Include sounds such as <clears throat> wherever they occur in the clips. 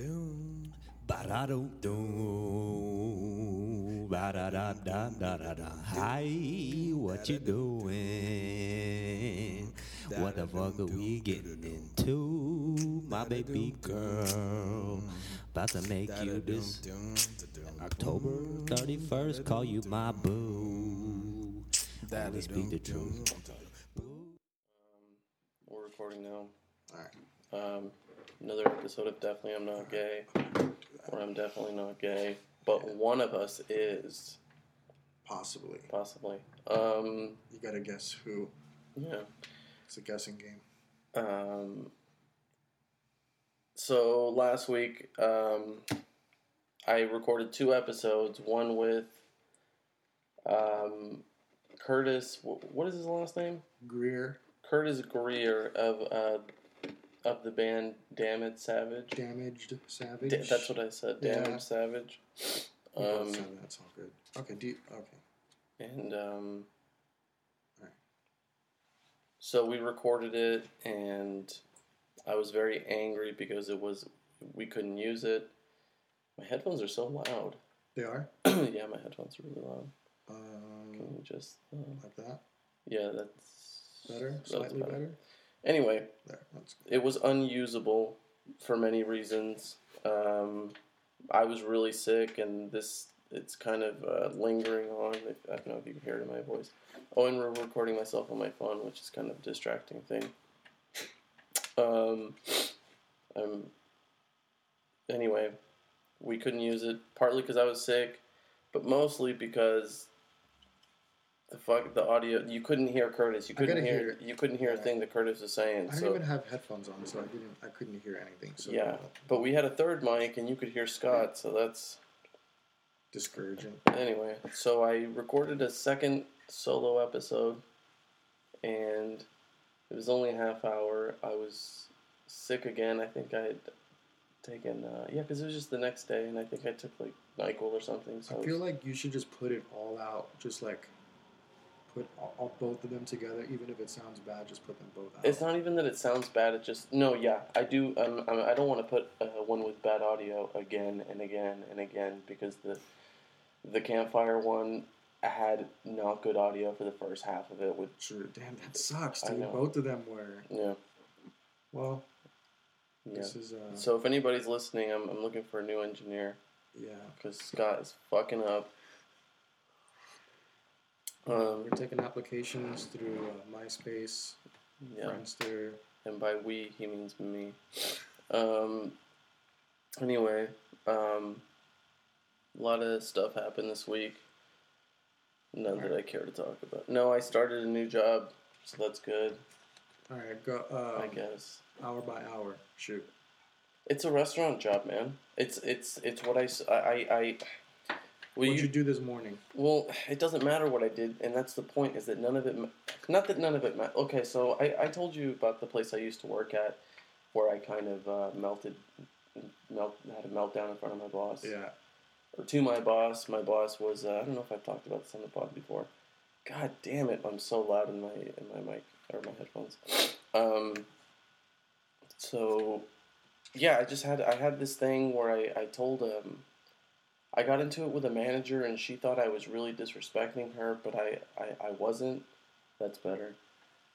doom, ba da doo doom, ba da da da da da da. Hi, what you doing? What the fuck are we getting into, my baby girl? About to make you this October 31st, call you my boo. Only speak the truth. We're recording now. Alright. Um, another episode of Definitely I'm Not Gay, where I'm definitely not gay, but one of us is Possibly. possibly. Um, You gotta guess who. yeah. It's a guessing game. Um, so last week, um, I recorded two episodes. One with um, Curtis. What is his last name? Greer, Curtis Greer of uh, of the band It Savage. damaged, savage. Da- that's what I said. Damaged Yeah. Savage. Um, that's all good. Okay. Do you, okay. and um, so we recorded it, and I was very angry because it was we couldn't use it. My headphones are so loud. They are. <clears throat> yeah, my headphones are really loud. Can Um, you just uh, like that. yeah, that's Better. that's Slightly better. Anyway, There. It was unusable for many reasons. Um, I was really sick, and this it's kind of uh, lingering on. I don't know if you can hear it in my voice. Oh, and we're recording myself on my phone, which is kind of a distracting thing. Um, um, anyway, we couldn't use it partly because I was sick, but mostly because the fuck the audio you couldn't hear Curtis. You couldn't hear, hear- you couldn't hear a thing that Curtis was saying. I didn't so even have headphones on, so I didn't. I couldn't hear anything. So yeah, but we had a third mic and you could hear Scott, so that's discouraging. anyway. So I recorded a second solo episode, and it was only a half hour. I was sick again. I think I had taken uh, yeah, because it was just the next day, and I think I took like Nyquil or something. So I was- feel like you should just put it all out. Just like put all, all both of them together, even if it sounds bad. Just put them both out. It's not even that it sounds bad. It just no, yeah. I do. Um, I'm- I don't want to put uh, one with bad audio again and again and again because the the campfire one had not good audio for the first half of it. With Sure. Damn, that sucks, dude. Both of them were. yeah, Well, yeah. this is. Uh, So if anybody's listening, I'm I'm looking for a new engineer yeah. because Scott is fucking up. Um, We're taking applications through uh, MySpace, yeah. Friendster. and by we he means me. Um, anyway, um, a lot of stuff happened this week. None that I care to talk about. No, I started a new job, so that's good. All right, go. Uh, I guess Hour by hour. Shoot. it's a restaurant job, man. It's it's it's what I I I. Well, What'd you, you do this morning? well, it doesn't matter what I did, and that's the point. Is that none of it? ma- Not that none of it. Ma- okay, so I I told you about the place I used to work at, where I kind of uh, melted, melt had a meltdown in front of my boss. Yeah. or to my boss. My boss was uh, I don't know if I've talked about this on the pod before. God damn it! I'm so loud in my in my mic or my headphones. Um, so yeah, I just had I had this thing where I I told um I got into it with a manager and she thought I was really disrespecting her, but I I, I wasn't. That's better.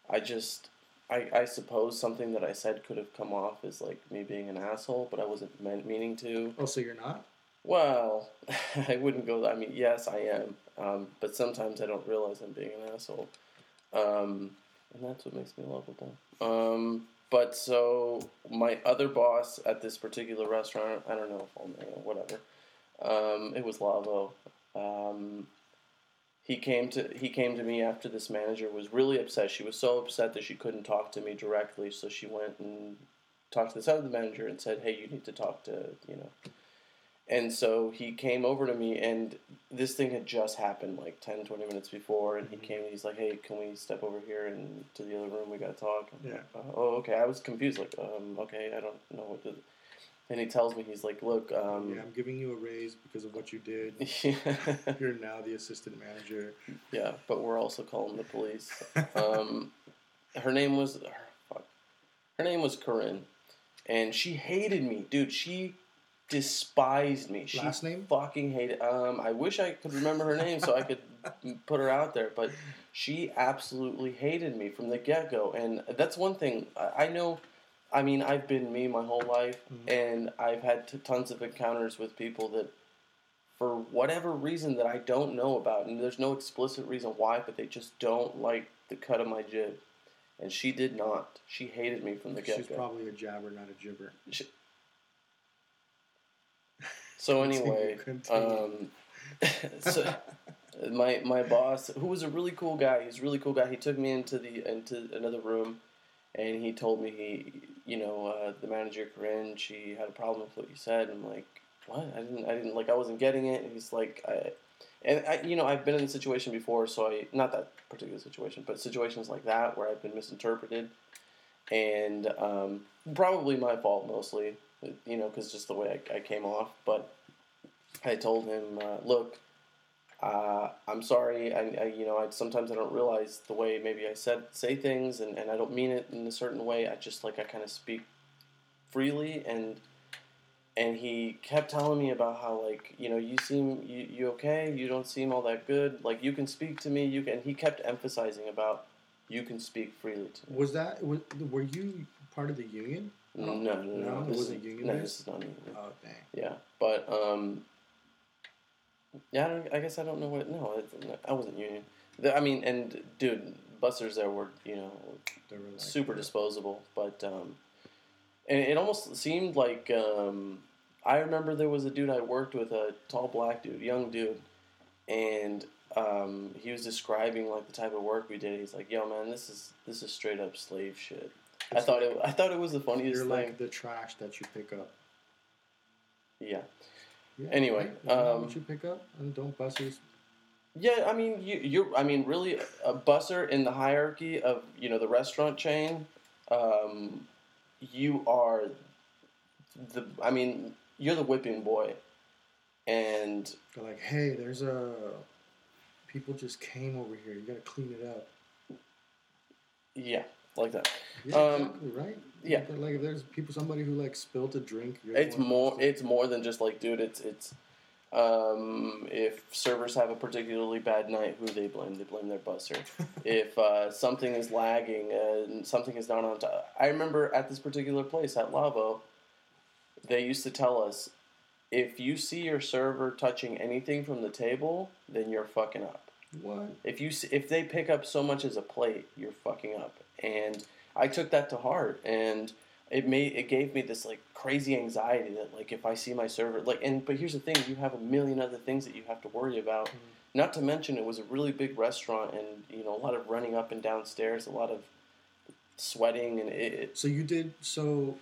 I just. I, I suppose something that I said could have come off as like me being an asshole, but I wasn't meant meaning to. Oh, so you're not? Well, <laughs> I wouldn't go. I mean, yes, I am, um, but sometimes I don't realize I'm being an asshole, um, and that's what makes me a lovable. Um, but so my other boss at this particular restaurant, I don't know if I'll it, whatever. Um, it was Lavo. Um, he came to he came to me after this manager was really upset. She was so upset that she couldn't talk to me directly, so she went and talked to this other manager and said, "Hey, you need to talk to you know." And so he came over to me, and this thing had just happened like 10, 20 minutes before. And he came and he's like, Hey, can we step over here and to the other room? We got to talk. I'm Yeah. like, uh, oh, okay. I was confused. Like, um, okay, I don't know what to. And he tells me, He's like, Look, um, yeah, I'm giving you a raise because of what you did. <laughs> You're now the assistant manager. yeah, but we're also calling the police. Um, <laughs> her name was, fuck, her name was Corinne. And she hated me, dude. She despised me. She Last name? fucking hated. Um, I wish I could remember her name so I could <laughs> put her out there, but she absolutely hated me from the get go, and that's one thing I know. I mean, I've been me my whole life, Mhm. and I've had t- tons of encounters with people that, for whatever reason that I don't know about, and there's no explicit reason why, but they just don't like the cut of my jib. And she did not. She hated me from the get go. She's probably a jabber, not a gibber. So <laughs> anyway, um, <laughs> so my my boss, who was a really cool guy, he's a really cool guy. He took me into the into another room, and he told me he, you know, uh, the manager Corinne, she had a problem with what you said. I'm like, what? I didn't, I didn't like, I wasn't getting it. And he's like, I, and I, you know, I've been in a situation before, so I not that particular situation, but situations like that where I've been misinterpreted, and um, probably my fault mostly, you know, because just the way I, I came off. But I told him, uh, look, uh, I'm sorry. I, I, you know, I sometimes I don't realize the way maybe I said say things, and, and I don't mean it in a certain way. I just like I kind of speak freely, and and he kept telling me about how like you know you seem you, you okay you don't seem all that good like you can speak to me you can he kept emphasizing about you can speak freely to me Was that was, were you part of the union? no no no, No, it this wasn't union no this is not union Oh dang! yeah but um yeah I, don't, I guess I don't know what no it, I wasn't union I mean and dude busters there were you know They were like, super disposable. But um, and it almost seemed like um, I remember there was a dude I worked with, a tall black dude, young dude, and um, he was describing like the type of work we did. He's like, "Yo, man, this is this is straight up slave shit." I thought like- it. I thought it was the funniest You're thing. like the trash that you pick up. yeah. Yeah, Anyway, um, what you pick up and don't buses. Yeah, I mean, you, you're. I mean, really, a busser in the hierarchy of you know the restaurant chain, um, you are the. I mean, you're the whipping boy, and They're like, hey, there's a people just came over here. You gotta clean it up. yeah, like that. Yeah, Um, exactly, right? yeah. But, like if there's people, somebody who like spilled a drink. You're It's more. It's more than just like, dude. It's it's. Um, if servers have a particularly bad night, who they blame? They blame their busser. <laughs> if uh, something is lagging and something is not on time. I remember at this particular place at Lavo, they used to tell us, if you see your server touching anything from the table, then you're fucking up. what? If you if they pick up so much as a plate, you're fucking up. And I took that to heart, and it made it gave me this like crazy anxiety that like if I see my server like and but here's the thing, you have a million other things that you have to worry about. Not to mention it was a really big restaurant, and you know a lot of running up and down stairs, a lot of sweating, and it, it So you did so.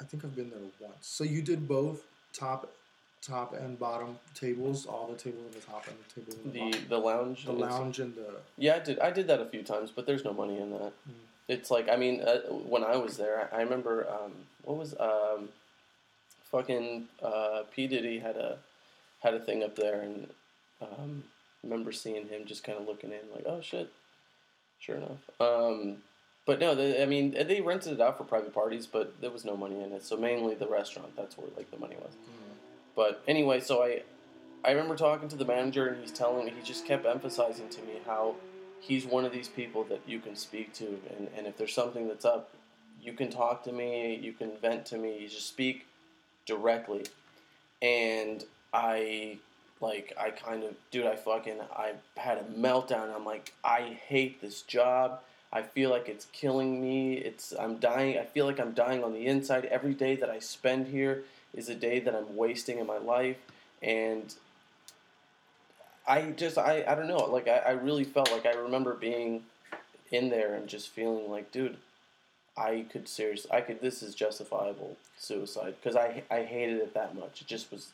I think I've been there once. So you did both top, top and bottom tables. All the tables on the top and the tables on the, the bottom. the lounge, The lounge and the. Yeah, I did. I did that a few times, but there's no money in that. Mm. It's like I mean, uh, when I was there, I, I remember um, what was um, fucking uh, P Diddy had a had a thing up there, and um, remember seeing him just kind of looking in, like, oh shit, sure enough. Um, but no, they, I mean, they rented it out for private parties, but there was no money in it. So mainly the restaurant. That's where like the money was. But anyway, so I I remember talking to the manager and he's telling me he just kept emphasizing to me how he's one of these people that you can speak to and, and if there's something that's up, you can talk to me, you can vent to me, you just speak directly. And I like I kind of dude I fucking I had a meltdown. I'm like I hate this job. I feel like it's killing me. It's I'm dying. I feel like I'm dying on the inside. Every day that I spend here is a day that I'm wasting in my life and I just I, I don't know like I, I really felt like I remember being in there and just feeling like dude I could seriously I could this is justifiable suicide because I I hated it that much. It just was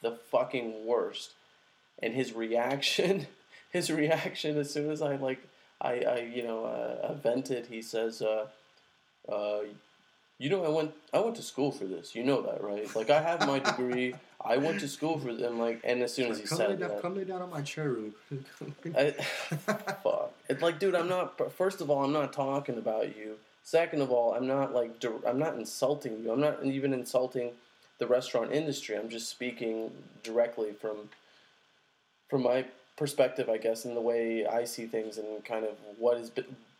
the fucking worst. And his reaction <laughs> his reaction as soon as I like I, I you know uh, vented he says uh, uh, you know, I went I went to school for this. You know that, right? Like I have my degree. I went to school for them. Like, and as soon as he come lay said down, that, come lay down on my chair, really. <laughs> I, fuck. It's like, dude, I'm not. First of all, I'm not talking about you. Second of all, I'm not like I'm not insulting you. I'm not even insulting the restaurant industry. I'm just speaking directly from from my perspective, I guess, and the way I see things, and kind of what is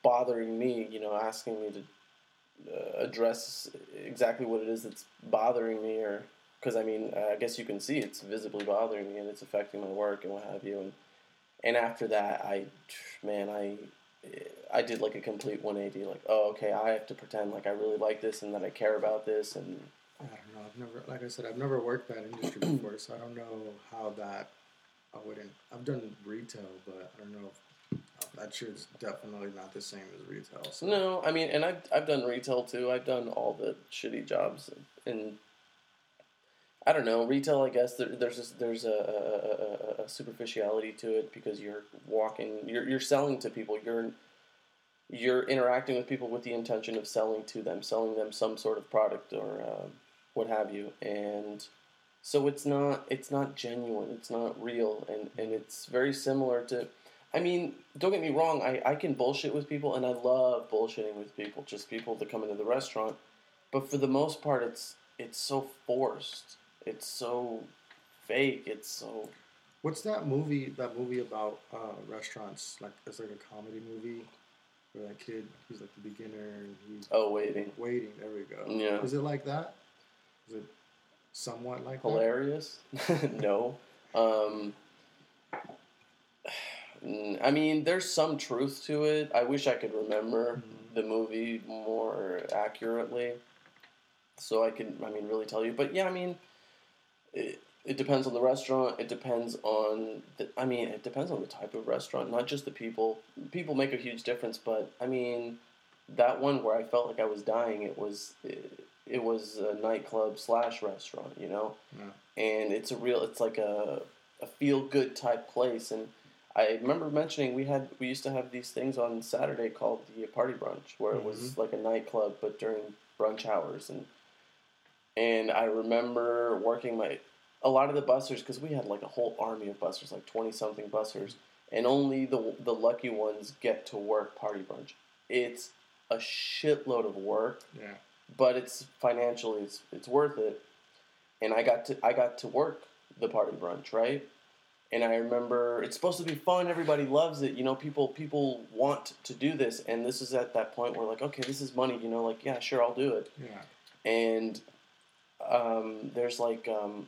bothering me. You know, asking me to uh, address exactly what it is that's bothering me, or because I mean, I guess you can see it's visibly bothering me, and it's affecting my work and what have you. And and after that, I man, I I did like a complete 180. Like, oh, okay, I have to pretend like I really like this and that I care about this, and I don't know. I've never, like I said, I've never worked that industry before, so I don't know how that. I wouldn't. I've done retail, but I don't know. if That shit's definitely not the same as retail. So. No, I mean, and I've I've done retail too. I've done all the shitty jobs, and I don't know retail. I guess there, there's there's a, a, a superficiality to it because you're walking, you're you're selling to people. You're you're interacting with people with the intention of selling to them, selling them some sort of product or uh, what have you, and so it's not it's not genuine. It's not real, and and it's very similar to. I mean, don't get me wrong. I, I can bullshit with people, and I love bullshitting with people. Just people that come into the restaurant, but for the most part, it's it's so forced. It's so fake. It's so. What's that movie? That movie about uh, restaurants? Like it's like a comedy movie where that kid he's like the beginner and he's Oh, waiting. waiting. There we go. Yeah. Is it like that? Is it somewhat like that? Hilarious? <laughs> no. Um, I mean, there's some truth to it. I wish I could remember Mhm. the movie more accurately, so I can, I mean, really tell you. But yeah, I mean, it, it depends on the restaurant. It depends on the. I mean, it depends on the type of restaurant, not just the people. People make a huge difference, but I mean, that one where I felt like I was dying. It was. It, it was a nightclub slash restaurant, you know, Yeah. and it's a real. It's like a a feel good type place, and I remember mentioning we had we used to have these things on Saturday called the party brunch, where it was mm-hmm. like a nightclub but during brunch hours, and and I remember working my a lot of the bussers because we had like a whole army of bussers, like twenty something bussers, and only the the lucky ones get to work party brunch. It's a shitload of work, Yeah. but it's financially it's it's worth it. And I got to I got to work the party brunch, right? And I remember it's supposed to be fun. Everybody loves it. You know, people people want to do this, and this is at that point where like, okay, this is money. You know, like yeah, sure, I'll do it Yeah. and um, there's like um,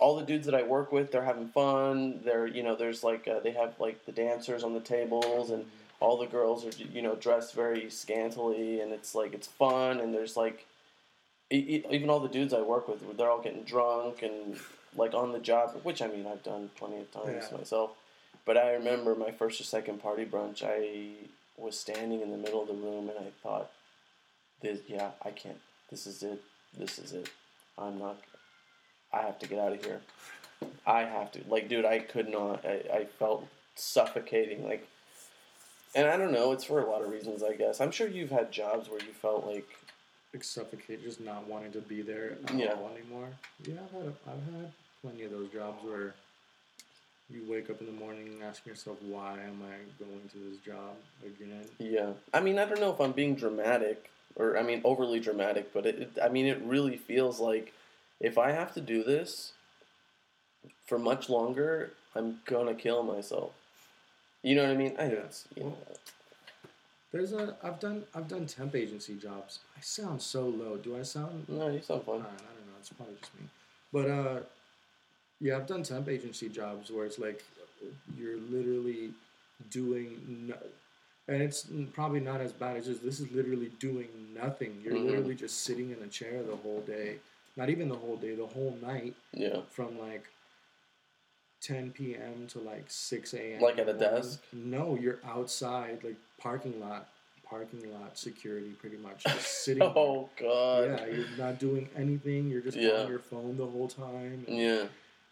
all the dudes that I work with. They're having fun. They're you know there's like uh, they have like the dancers on the tables, and all the girls are you know dressed very scantily, and it's like it's fun. And there's like even all the dudes I work with, they're all getting drunk and like on the job, which I mean I've done plenty of times Yeah. myself. But I remember my first or second party brunch. I was standing in the middle of the room, and I thought, "This, yeah, I can't. This is it. This is it. I'm not. I have to get out of here. I have to. Like, dude, I could not. I, I felt suffocating. Like, and I don't know. It's for a lot of reasons, I guess. I'm sure you've had jobs where you felt like, Like suffocate, just not wanting to be there at Yeah. all anymore. Yeah, I've had I've had plenty of those jobs where you wake up in the morning and ask yourself, why am I going to this job again? yeah. I mean, I don't know if I'm being dramatic or I mean overly dramatic, but it, it I mean, it really feels like if I have to do this for much longer, I'm gonna kill myself. You know what I mean? I Yeah. you know, There's a I've done I've done temp agency jobs. I sound so low. Do I sound? no, you sound don't, I don't know. It's probably just me. But uh, yeah, I've done temp agency jobs where it's like you're literally doing, no, and it's probably not as bad. as just this is literally doing nothing. You're Mhm. literally just sitting in a chair the whole day. Not even the whole day, the whole night Yeah. from like 10 p.m. to like 6 a.m. Like at a in the morning. desk? No, you're outside, like parking lot, parking lot security, pretty much <laughs> just sitting. there. Oh God. Yeah, you're not doing anything. You're just Yeah. on your phone the whole time. and Yeah.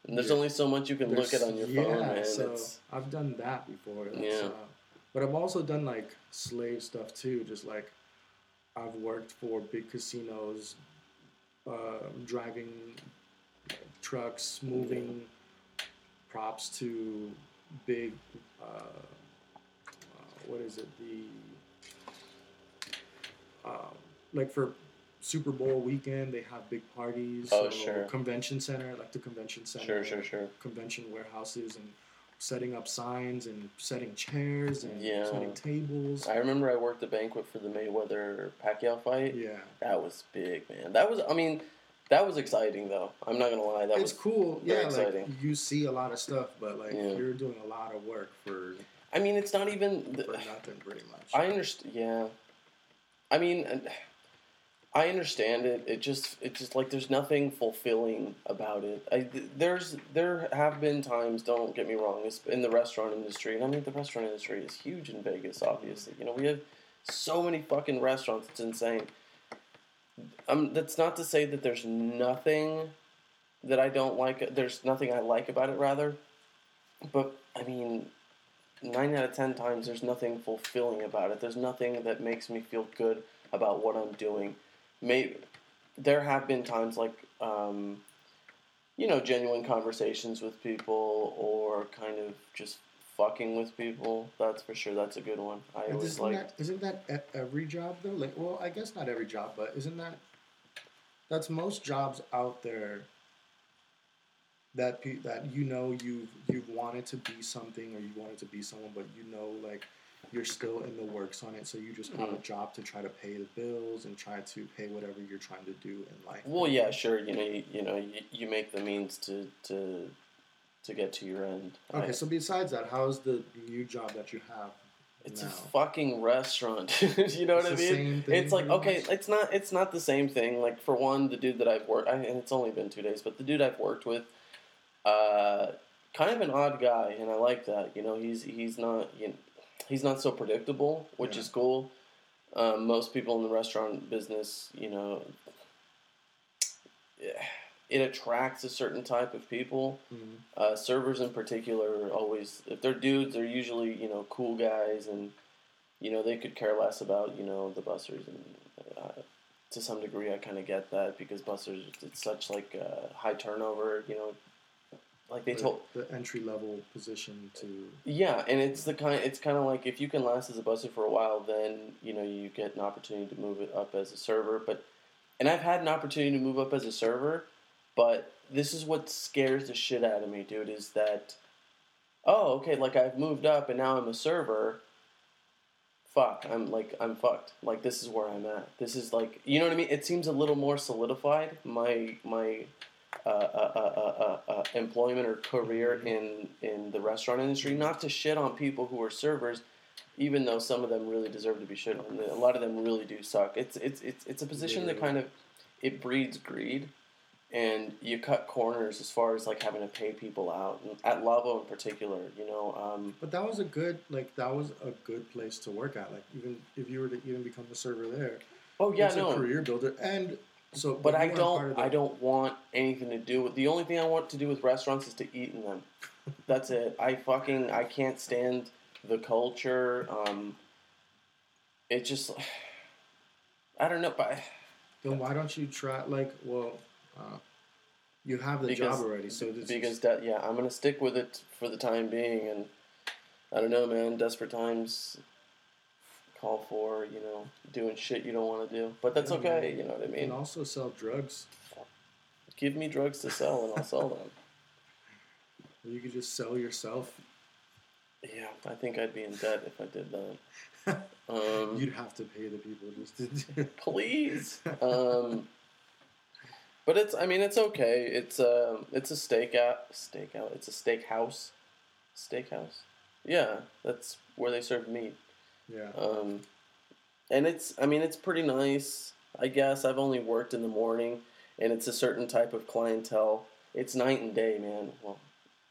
And there's only so much you can look at on your yeah, phone, man. So It's, I've done that before. That's, Yeah. Uh, but I've also done like slave stuff too. Just like I've worked for big casinos, uh, driving trucks, moving props to big. Uh, uh, what is it? The um, like for Super Bowl weekend, they have big parties. Oh, so sure. Convention center, like the convention center. Sure, sure, sure. Convention warehouses and setting up signs and setting chairs and Yeah. setting tables. I remember I worked the banquet for the Mayweather Pacquiao fight. yeah. That was big, man. That was, I mean, that was exciting though. I'm not gonna lie. That it's was cool. Yeah, like exciting. you see a lot of stuff, but like Yeah. you're doing a lot of work for I mean, it's not even. for nothing, pretty much. I understand. Yeah, I mean, <sighs> I understand it. It just, it just like there's nothing fulfilling about it. I, there's, there have been times. Don't get me wrong. It's in the restaurant industry, and I mean the restaurant industry is huge in Vegas. Obviously, you know we have so many fucking restaurants. It's insane. Um, that's not to say that there's nothing that I don't like. There's nothing I like about it, rather. But I mean, nine out of ten times there's nothing fulfilling about it. There's nothing that makes me feel good about what I'm doing. Maybe there have been times like um, you know genuine conversations with people or kind of just fucking with people. That's for sure. That's a good one. I And always like. that isn't that every job though? Like, well, I guess not every job, but isn't that that's most jobs out there that pe- that you know you've you've wanted to be something or you wanted to be someone, but you know like you're still in the works on it, so you just have a Mhm. job to try to pay the bills and try to pay whatever you're trying to do in life. Well, yeah, sure. You know, you, you know, you, you make the means to to to get to your end. Okay, I- so besides that, how's the new job that you have It's now? a fucking restaurant. <laughs> you know what It's I mean? same thing it's like okay, much? it's not it's not the same thing. Like for one, the dude that I've worked, I, and it's only been two days, but the dude I've worked with, uh, kind of an odd guy, and I like that. You know, he's he's not you know, he's not so predictable, which Yeah. is cool. Um, most people in the restaurant business, you know, it attracts a certain type of people. Mhm. Uh, servers in particular are always if they're dudes, they're usually you know cool guys, and you know they could care less about you know the busters. and uh, to some degree I kind of get that because busters, it's such like uh, high turnover, you know, like they the, told the entry level position to yeah, and it's the kind. It's kind of like if you can last as a buster for a while, then you know you get an opportunity to move it up as a server. But and I've had an opportunity to move up as a server, but this is what scares the shit out of me, dude. Is that oh okay, like I've moved up and now I'm a server. Fuck, I'm like I'm fucked. Like this is where I'm at. This is like you know what I mean. It seems a little more solidified. My my uh, uh, uh, uh, uh, uh, employment or career in in the restaurant industry. Not to shit on people who are servers, even though some of them really deserve to be shit on. A lot of them really do suck. It's it's it's it's a position that kind of it breeds greed, and you cut corners as far as like having to pay people out. At Lavo in particular, you know. Um, But that was a good like that was a good place to work at. Like even if you were to even become a server there, oh yeah, it's no. a career builder. And so, But I weren't part don't. I don't want anything to do with. The only thing I want to do with restaurants is to eat in them. <laughs> That's it. I fucking. I can't stand the culture. Um, it just. <sighs> I don't know, but Then why don't you try like well, uh, you have the Because- job already, so this because that yeah, I'm gonna stick with it for the time being, and I don't know, man. Desperate times call for you know doing shit you don't want to do, but that's Yeah, okay. man. You know what I mean? And also sell drugs. Give me drugs to sell, and I'll sell them. <laughs> You could just sell yourself. Yeah, I think I'd be in debt if I did that. <laughs> Um, You'd have to pay the people just to do. please. <laughs> Um, but it's, I mean, it's okay. It's a, it's a stakeout, stakeout. It's a steakhouse, steakhouse. Yeah, that's where they serve meat. yeah. Um, and it's, I mean, it's pretty nice. I guess I've only worked in the morning, and it's a certain type of clientele. It's night and day, man. Well,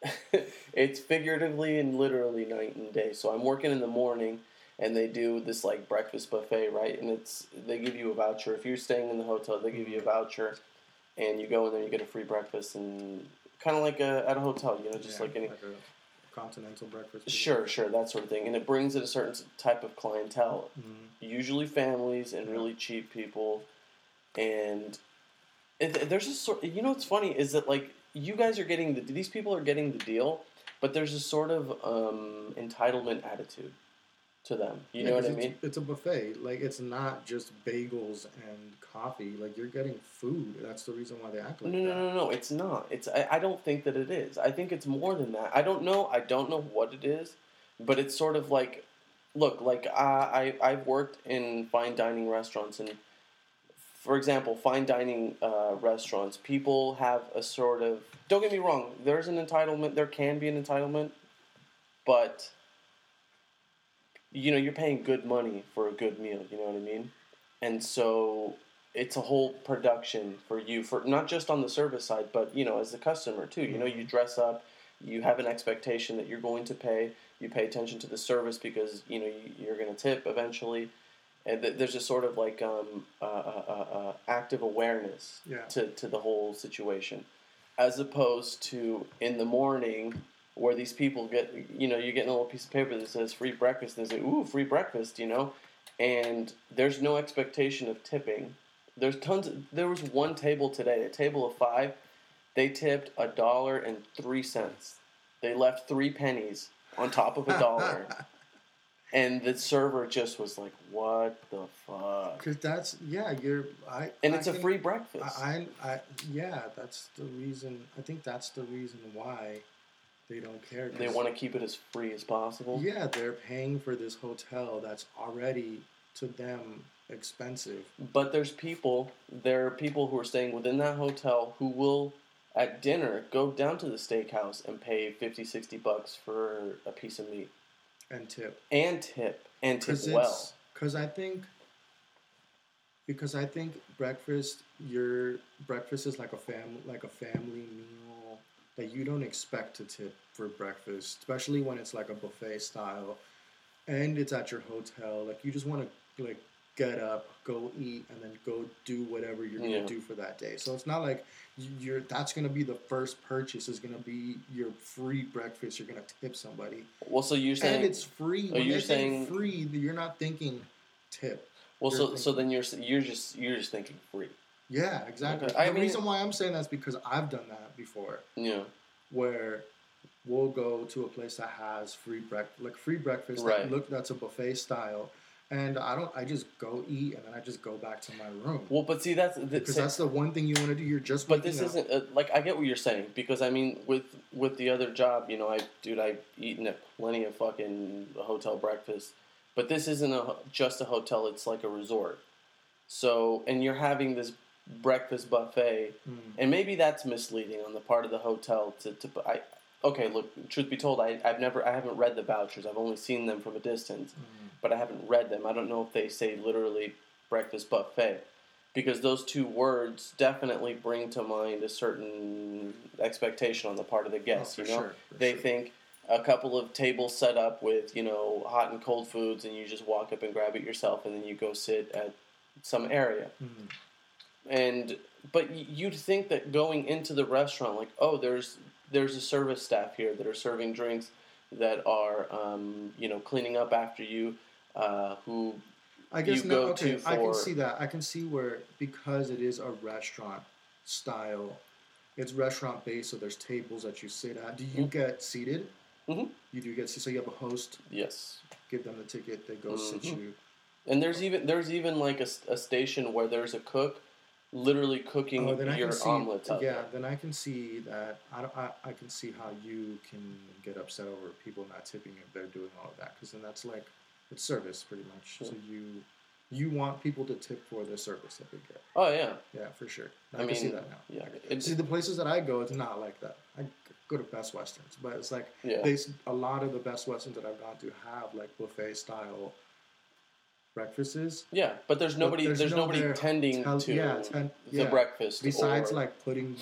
<laughs> it's figuratively and literally night and day. So I'm working in the morning, and they do this like breakfast buffet, right? And it's they give you a voucher if you're staying in the hotel. They give you a voucher, and you go in there, you get a free breakfast, and kind of like a, at a hotel, you know, just Yeah, like any. a continental breakfast. Sure, sure, that sort of thing, and it brings in a certain type of clientele Mhm. usually families and really cheap people and it, there's a sort you know what's funny is that like you guys are getting the these people are getting the deal but there's a sort of um, entitlement attitude to them. You Yeah, know what I it's- mean? It's a buffet. Like it's not just bagels and coffee. Like you're getting food. That's the reason why they act like that. No, no, that. no, no. It's not. It's. I, I don't think that it is. I think it's more than that. I don't know. I don't know what it is, but it's sort of like, look, like I, I I've worked in fine dining restaurants, and for example, fine dining uh, restaurants, people have a sort of. Don't get me wrong. There's an entitlement. There can be an entitlement, but you know you're paying good money for a good meal. You know what I mean? And so it's a whole production for you for not just on the service side but you know as the customer too you know you dress up you have an expectation that you're going to pay you pay attention to the service because you know you, you're going to tip eventually and there's a sort of like um, uh, uh, uh, uh, active awareness Yeah. to, to the whole situation as opposed to in the morning where these people get you know you're getting a little piece of paper that says free breakfast and they say ooh free breakfast you know and there's no expectation of tipping there's tons of, there was one table today a table of five they tipped a dollar and three cents they left three pennies on top of a dollar <laughs> and the server just was like what the fuck Because that's yeah. You're I. and I it's a free breakfast I, I, I yeah. That's the reason. I think that's the reason why they don't care. they want to keep it as free as possible Yeah, they're paying for this hotel that's already to them expensive. But there's people, there are people who are staying within that hotel who will, at dinner, go down to the steakhouse and pay 50, 60 bucks for a piece of meat. and tip. And tip. And tip well. because I think because I think breakfast your breakfast is like a fam like a family meal that you don't expect to tip for breakfast, especially when it's like a buffet style, and it's at your hotel. Like you just want to like get up, go eat, and then go do whatever you're Yeah. gonna do for that day. So it's not like you- you're that's gonna be the first purchase is gonna be your free breakfast. You're gonna tip somebody Well, so you're saying. and it's free. Oh, When you're saying- free, you're not thinking tip. well, you're so, thinking- so then you're, you're, just, you're just thinking free. Yeah, exactly. Okay. I the mean- reason why I'm saying that's because I've done that before, Yeah. where we'll go to a place that has free breakfast, like free breakfast. Right. That look, that's a buffet style, and I don't. I just go eat and then I just go back to my room Well, but see, that's. because say- that's the one thing you want to do. You're just. But this up. isn't uh, like I get what you're saying because I mean with with the other job, you know, I dude, I've eaten at plenty of fucking hotel breakfast, but this isn't a just a hotel; it's like a resort. So, and you're having this breakfast buffet, Mm. and maybe that's misleading on the part of the hotel to to I. Okay, look. Truth be told, I I've never I haven't read the vouchers. I've only seen them from a distance, but I haven't read them. I don't know if they say literally breakfast buffet because those two words definitely bring to mind a certain expectation on the part of the guests. Oh, you know, sure, they sure. think a couple of tables set up with you know hot and cold foods, and you just walk up and grab it yourself, and then you go sit at some area. Mhm. And but you'd think that going into the restaurant, like oh, there's there's a service staff here that are serving drinks that are um, you know cleaning up after you, uh, who I guess you no. go Okay, to I can see that. I can see where because it is a restaurant style, it's restaurant based, so there's tables that you sit at. Do you Mhm. get seated? Mhm. You do get seated. so you have a host. yes Give them the ticket. They go sit Mhm. you. And there's even there's even like a station where there's a cook, literally cooking Oh, your see. omelets yeah, then I can see that. I, don't- I I can see how you can get upset over people not tipping if they're doing all of that because then that's like it's service pretty much. So you you want people to tip for the service that they get. Oh yeah, Yeah, for sure. I I, can see that now. yeah, I can- it- see, the places that I go, it's not like that. I go to Best Westerns, but it's like yeah. they a lot of the Best Westerns that I've gone to have like buffet style breakfasts. yeah, but there's nobody there's there's, no nobody tending to yeah, ten- the yeah. breakfast Besides, like putting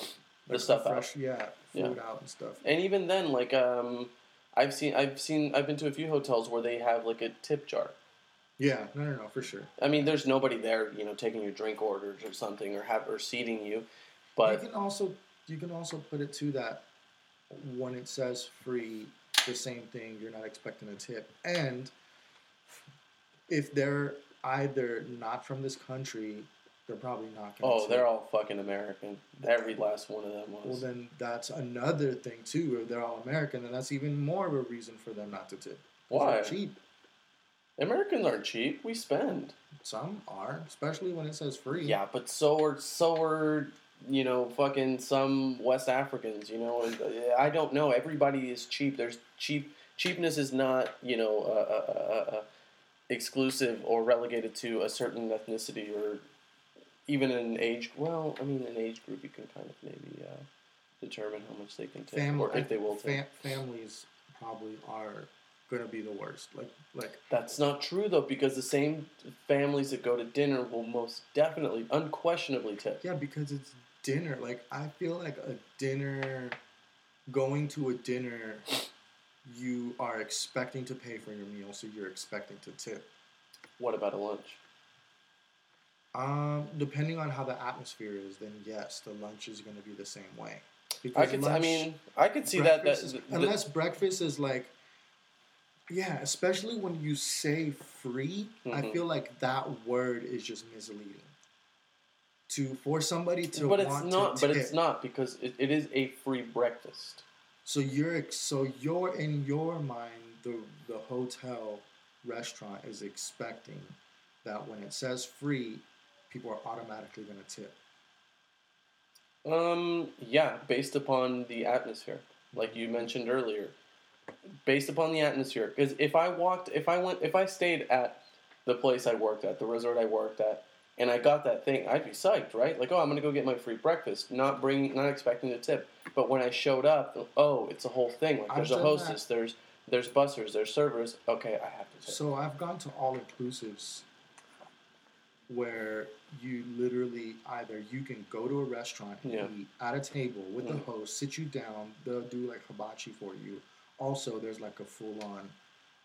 the like, stuff out. fresh, yeah, Yeah. food out and stuff. And even then, like um, I've seen I've seen I've been to a few hotels where they have like a tip jar. Yeah, no, no, no, for sure. I mean, there's nobody there, you know, taking your drink orders or something, or have or seating you. But you can also you can also put it to that when it says free, the same thing. You're not expecting a tip, and if they're either not from this country, they're probably not going. To Oh, they're all fucking American. Every last one of them was. Well, then that's another thing too. If they're all American, then that's even more of a reason for them not to tip. Why? Cheap. Americans aren't cheap. We spend. Some are, especially when it says free. Yeah, but so are so are you know fucking some West Africans. You know, and uh, I don't know. Everybody is cheap. There's cheap. Cheapness is not you know uh, uh, uh, uh, exclusive or relegated to a certain ethnicity or even an age. Well, I mean, an age group you can kind of maybe uh, determine how much they can take Family, or if they will take. fam- families probably are gonna be the worst. Like, like That's not true though, because the same families that go to dinner will most definitely, unquestionably tip. yeah, because it's dinner. Like, I feel like a dinner, going to a dinner, you are expecting to pay for your meal, so you're expecting to tip. What about a lunch? Um, depending on how the atmosphere is, then yes, the lunch is going to be the same way. I Because could. I mean, I could see that. That is- the- unless breakfast is like, yeah, especially when you say free, I Mhm. feel like that word is just misleading. To for somebody to but it's not. to But it's not because it, it is a free breakfast. So you're so you're in your mind the the hotel restaurant is expecting that when it says free, people are automatically going to tip. Um. Yeah, based upon the atmosphere, like you mentioned earlier, based upon the atmosphere. Because if I walked, if I went, if I stayed at the place I worked at, the resort I worked at, and I got that thing, I'd be psyched, right? Like, oh, I'm gonna go get my free breakfast, not bring, not expecting to tip. But when I showed up, oh, it's a whole thing. Like, I've there's a done hostess, there's there's bussers, there's servers. Okay, I have to tip. So I've gone to all inclusives where you literally either you can go to a restaurant and Yeah. eat at a table with the Mm. host, sit you down, they'll do like hibachi for you. Also, there's like a full on,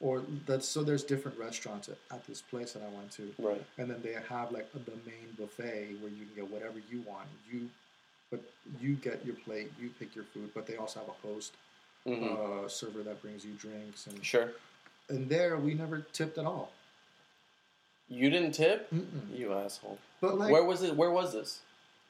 or that's so there's different restaurants at, at this place that I went to, right. and then they have like the main buffet where you can get whatever you want. You, but you get your plate, you pick your food, but they also have a host, hmm uh, server that brings you drinks, and sure. and there we never tipped at all. You didn't tip. Mm-mm. You asshole. But like Where was it? Where was this?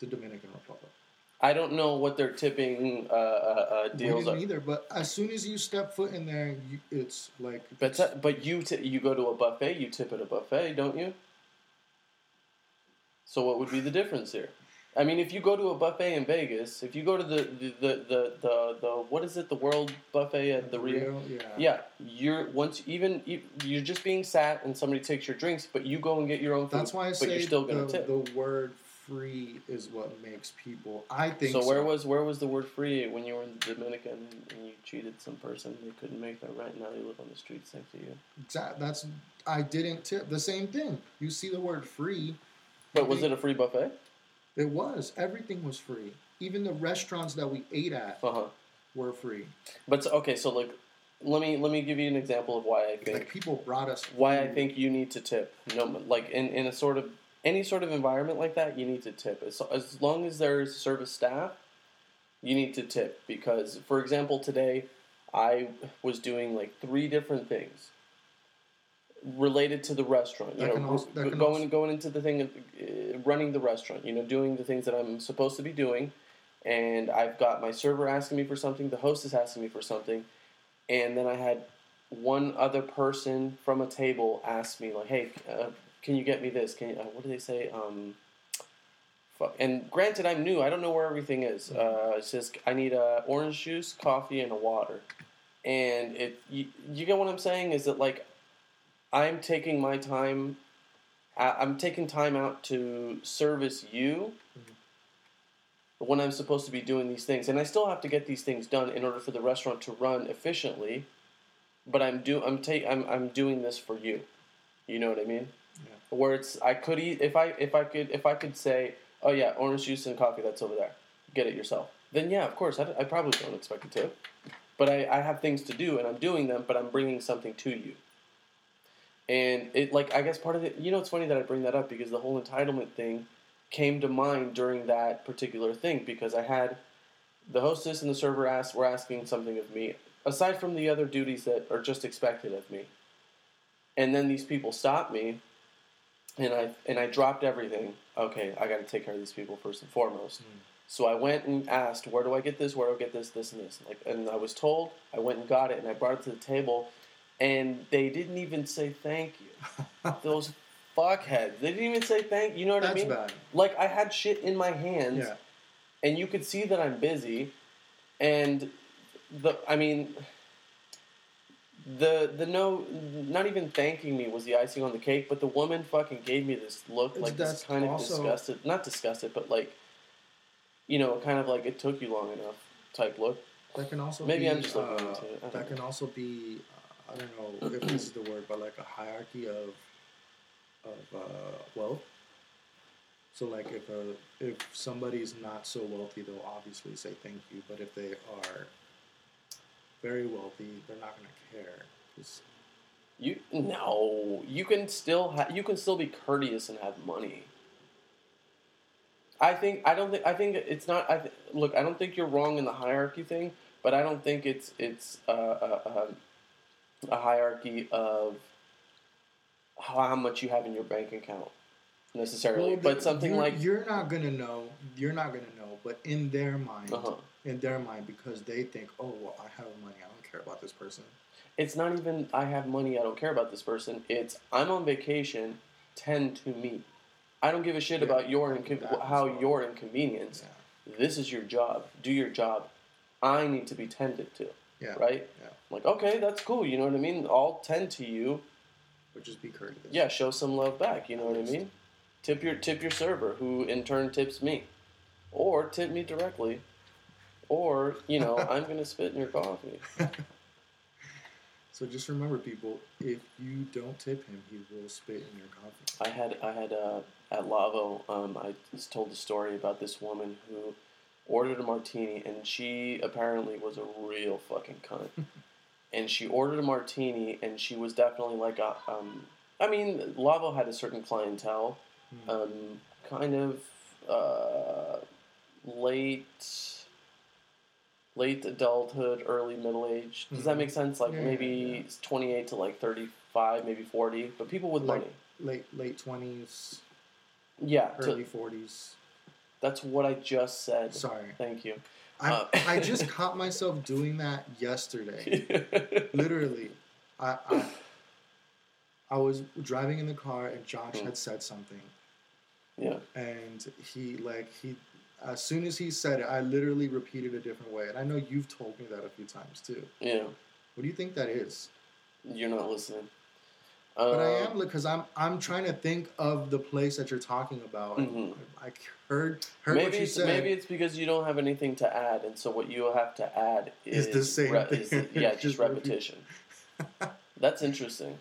the Dominican Republic, I don't know what their tipping uh, uh, uh, deals are. either. But as soon as you step foot in there, you, it's like But t- but you t- you go to a buffet, you tip at a buffet, don't you? So what would be the difference here? I mean, if you go to a buffet in Vegas, if you go to the the, the, the, the, the what is it, the World Buffet at the Rio? yeah. Yeah, you're once even you- you're just being sat and somebody takes your drinks, but you go and get your own food. That's why I but say you're still gonna the, tip. the word "free" is what makes people. I think so where was where was the word free when you were in the Dominican and you cheated some person they couldn't make their rent now they live on the streets next to you? Exact- That's I didn't tip. The same thing. You see the word "free." But was it a free buffet? It was. Everything was free. Even the restaurants that we ate at Uh huh. were free. But okay, so like, let me let me give you an example of why I Like think people brought us. why I think you need to tip. No, like in, in a sort of any sort of environment like that, you need to tip. As, as long as there's service staff, you need to tip because, for example, today I was doing like three different things related to the restaurant. You That know, can also- that go- can going also- going into the thing of uh, running the restaurant. You know, doing the things that I'm supposed to be doing, and I've got my server asking me for something, the host is asking me for something, and then I had one other person from a table ask me like, "Hey, uh, can you get me this? Can you, uh, what do they say? Um, fuck. And granted, I'm new. I don't know where everything is. Uh, it says I need a orange juice, coffee, and a water. And it, you, you get what I'm saying? Is that like, I'm taking my time. I, I'm taking time out to service you. When I'm supposed to be doing these things, and I still have to get these things done in order for the restaurant to run efficiently. But I'm do I'm take I'm I'm doing this for you. You know what I mean? Where it's I could eat if I if I could if I could say oh yeah orange juice and coffee that's over there. Get it yourself. Then yeah of course I, I probably don't expect it to. But I, I have things to do and I'm doing them but I'm bringing something to you. And it like I guess part of it you know it's funny that I bring that up because the whole entitlement thing came to mind during that particular thing because I had the hostess and the server asked were asking something of me aside from the other duties that are just expected of me. And then these people stopped me and I and I dropped everything. Okay, I got to take care of these people first and foremost. Hmm. So I went and asked, where do I get this? Where do I get this, this, and this? Like, and I was told. I went and got it, and I brought it to the table. and they didn't even say thank you. <laughs> Those fuckheads. They didn't even say thank. You You know what That's I mean? bad. Like I had shit in my hands, Yeah. and you could see that I'm busy, and the I mean. The the no not even thanking me was the icing on the cake, but the woman fucking gave me this look like this that's kind of disgusted, not disgusted, but like, you know, kind of like it took you long enough type look. That can also Maybe be, I'm just looking uh, into it. I don't That can know. also be, uh, I don't know if this is the word, but like a hierarchy of of uh, wealth. So like if a if somebody is not so wealthy, they'll obviously say thank you. But if they are very wealthy, they're not gonna care. 'Cause- You no, you can still ha- you can still be courteous and have money. I think I don't think I think it's not. I th- look. I don't think you're wrong in the hierarchy thing, but I don't think it's it's uh, uh, um, a hierarchy of how much you have in your bank account necessarily. Well, but something you're, like you're not gonna know. You're not gonna know. But in their mind, uh-huh. in their mind, because they think, oh well, I have money. I don't care about this person. it's not even I have money. I don't care about this person. It's I'm on vacation. Tend to me. I don't give a shit Yeah, about your as how well. your inconvenience. Yeah. This is your job. Do your job. I need to be tended to. Yeah. Right. Yeah. Like okay, that's cool. You know what I mean? I'll tend to you. But just be courteous. Yeah, show some love back. You know what I mean? Tip your tip your server, who in turn tips me, or tip me directly, or you know I'm gonna <laughs> spit in your coffee. So just remember, people, if you don't tip him, he will spit in your coffee. I had I had uh, at Lavo. Um, I was told a story about this woman who ordered a martini, and she apparently was a real fucking cunt. <laughs> and she ordered a martini, and she was definitely like a. Um, I mean, Lavo had a certain clientele, Hmm. um, kind of uh, late. Late adulthood, early middle age. Does that Mhm. make sense? Like Yeah, maybe yeah. twenty eight to like thirty five, maybe forty, but people with Like- money. Late late twenties, Yeah, to- early forties. that's what I just said. Sorry, Thank you. I Uh, I <laughs> just caught myself doing that yesterday. <laughs> Literally, I, I I was driving in the car and Josh Hmm. had said something, yeah. and he like he. As soon as he said it, I literally repeated a different way, and I know you've told me that a few times too. Yeah. What do you think that is? You're not listening. But I Um, am because I'm I'm trying to think of the place that you're talking about. Mhm. I heard heard Maybe what you said. maybe it's because you don't have anything to add, and so what you have to add is, Is the same is- thing. yeah, just Just repetition. That's interesting.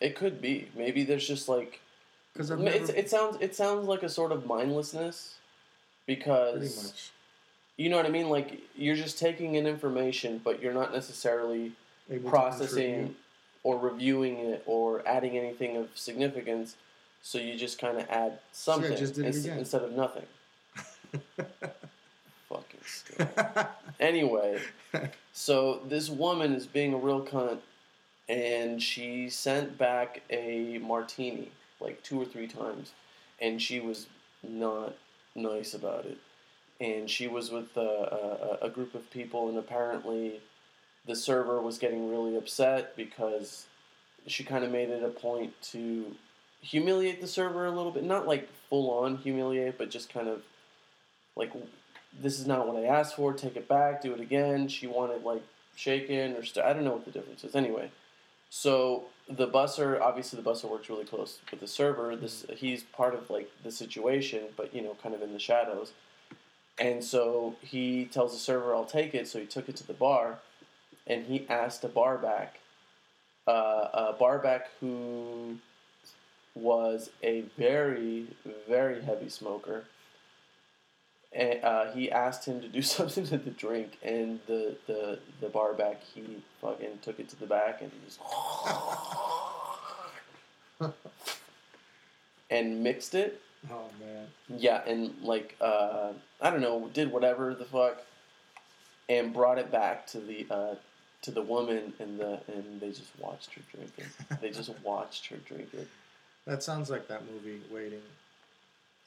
It could be. Maybe there's just like Because never it sounds it sounds like a sort of mindlessness because you know what I mean. Like you're just taking in information, but you're not necessarily able processing or reviewing it or adding anything of significance. So you just kind of add something just did it ins- instead of nothing. <laughs> Fucking stupid. anyway, so this woman is being a real cunt, and she sent back a martini like two or three times, and she was not nice about it. And she was with uh, a, a group of people, and apparently the server was getting really upset because she kind of made it a point to humiliate the server a little bit. Not like full on humiliate, but just kind of like, this is not what I asked for, take it back, do it again. She wanted like shaken or st- I don't know what the difference is. Anyway, so the busser, obviously the busser works really close with the server. This he's part of like the situation, but you know, kind of in the shadows. And so he tells the server, "I'll take it." So he took it to the bar, and he asked a bar back, uh, a bar back who was a very, very heavy smoker. And uh, he asked him to do <laughs> something to the drink, and the, the, the bar back he fucking took it to the back and just <laughs> and mixed it. Oh man, Yeah, and like uh, I don't know, did whatever the fuck, and brought it back to the uh, to the woman, and the and they just watched her drink it. they just <laughs> watched her drink it. that sounds like that movie Waiting.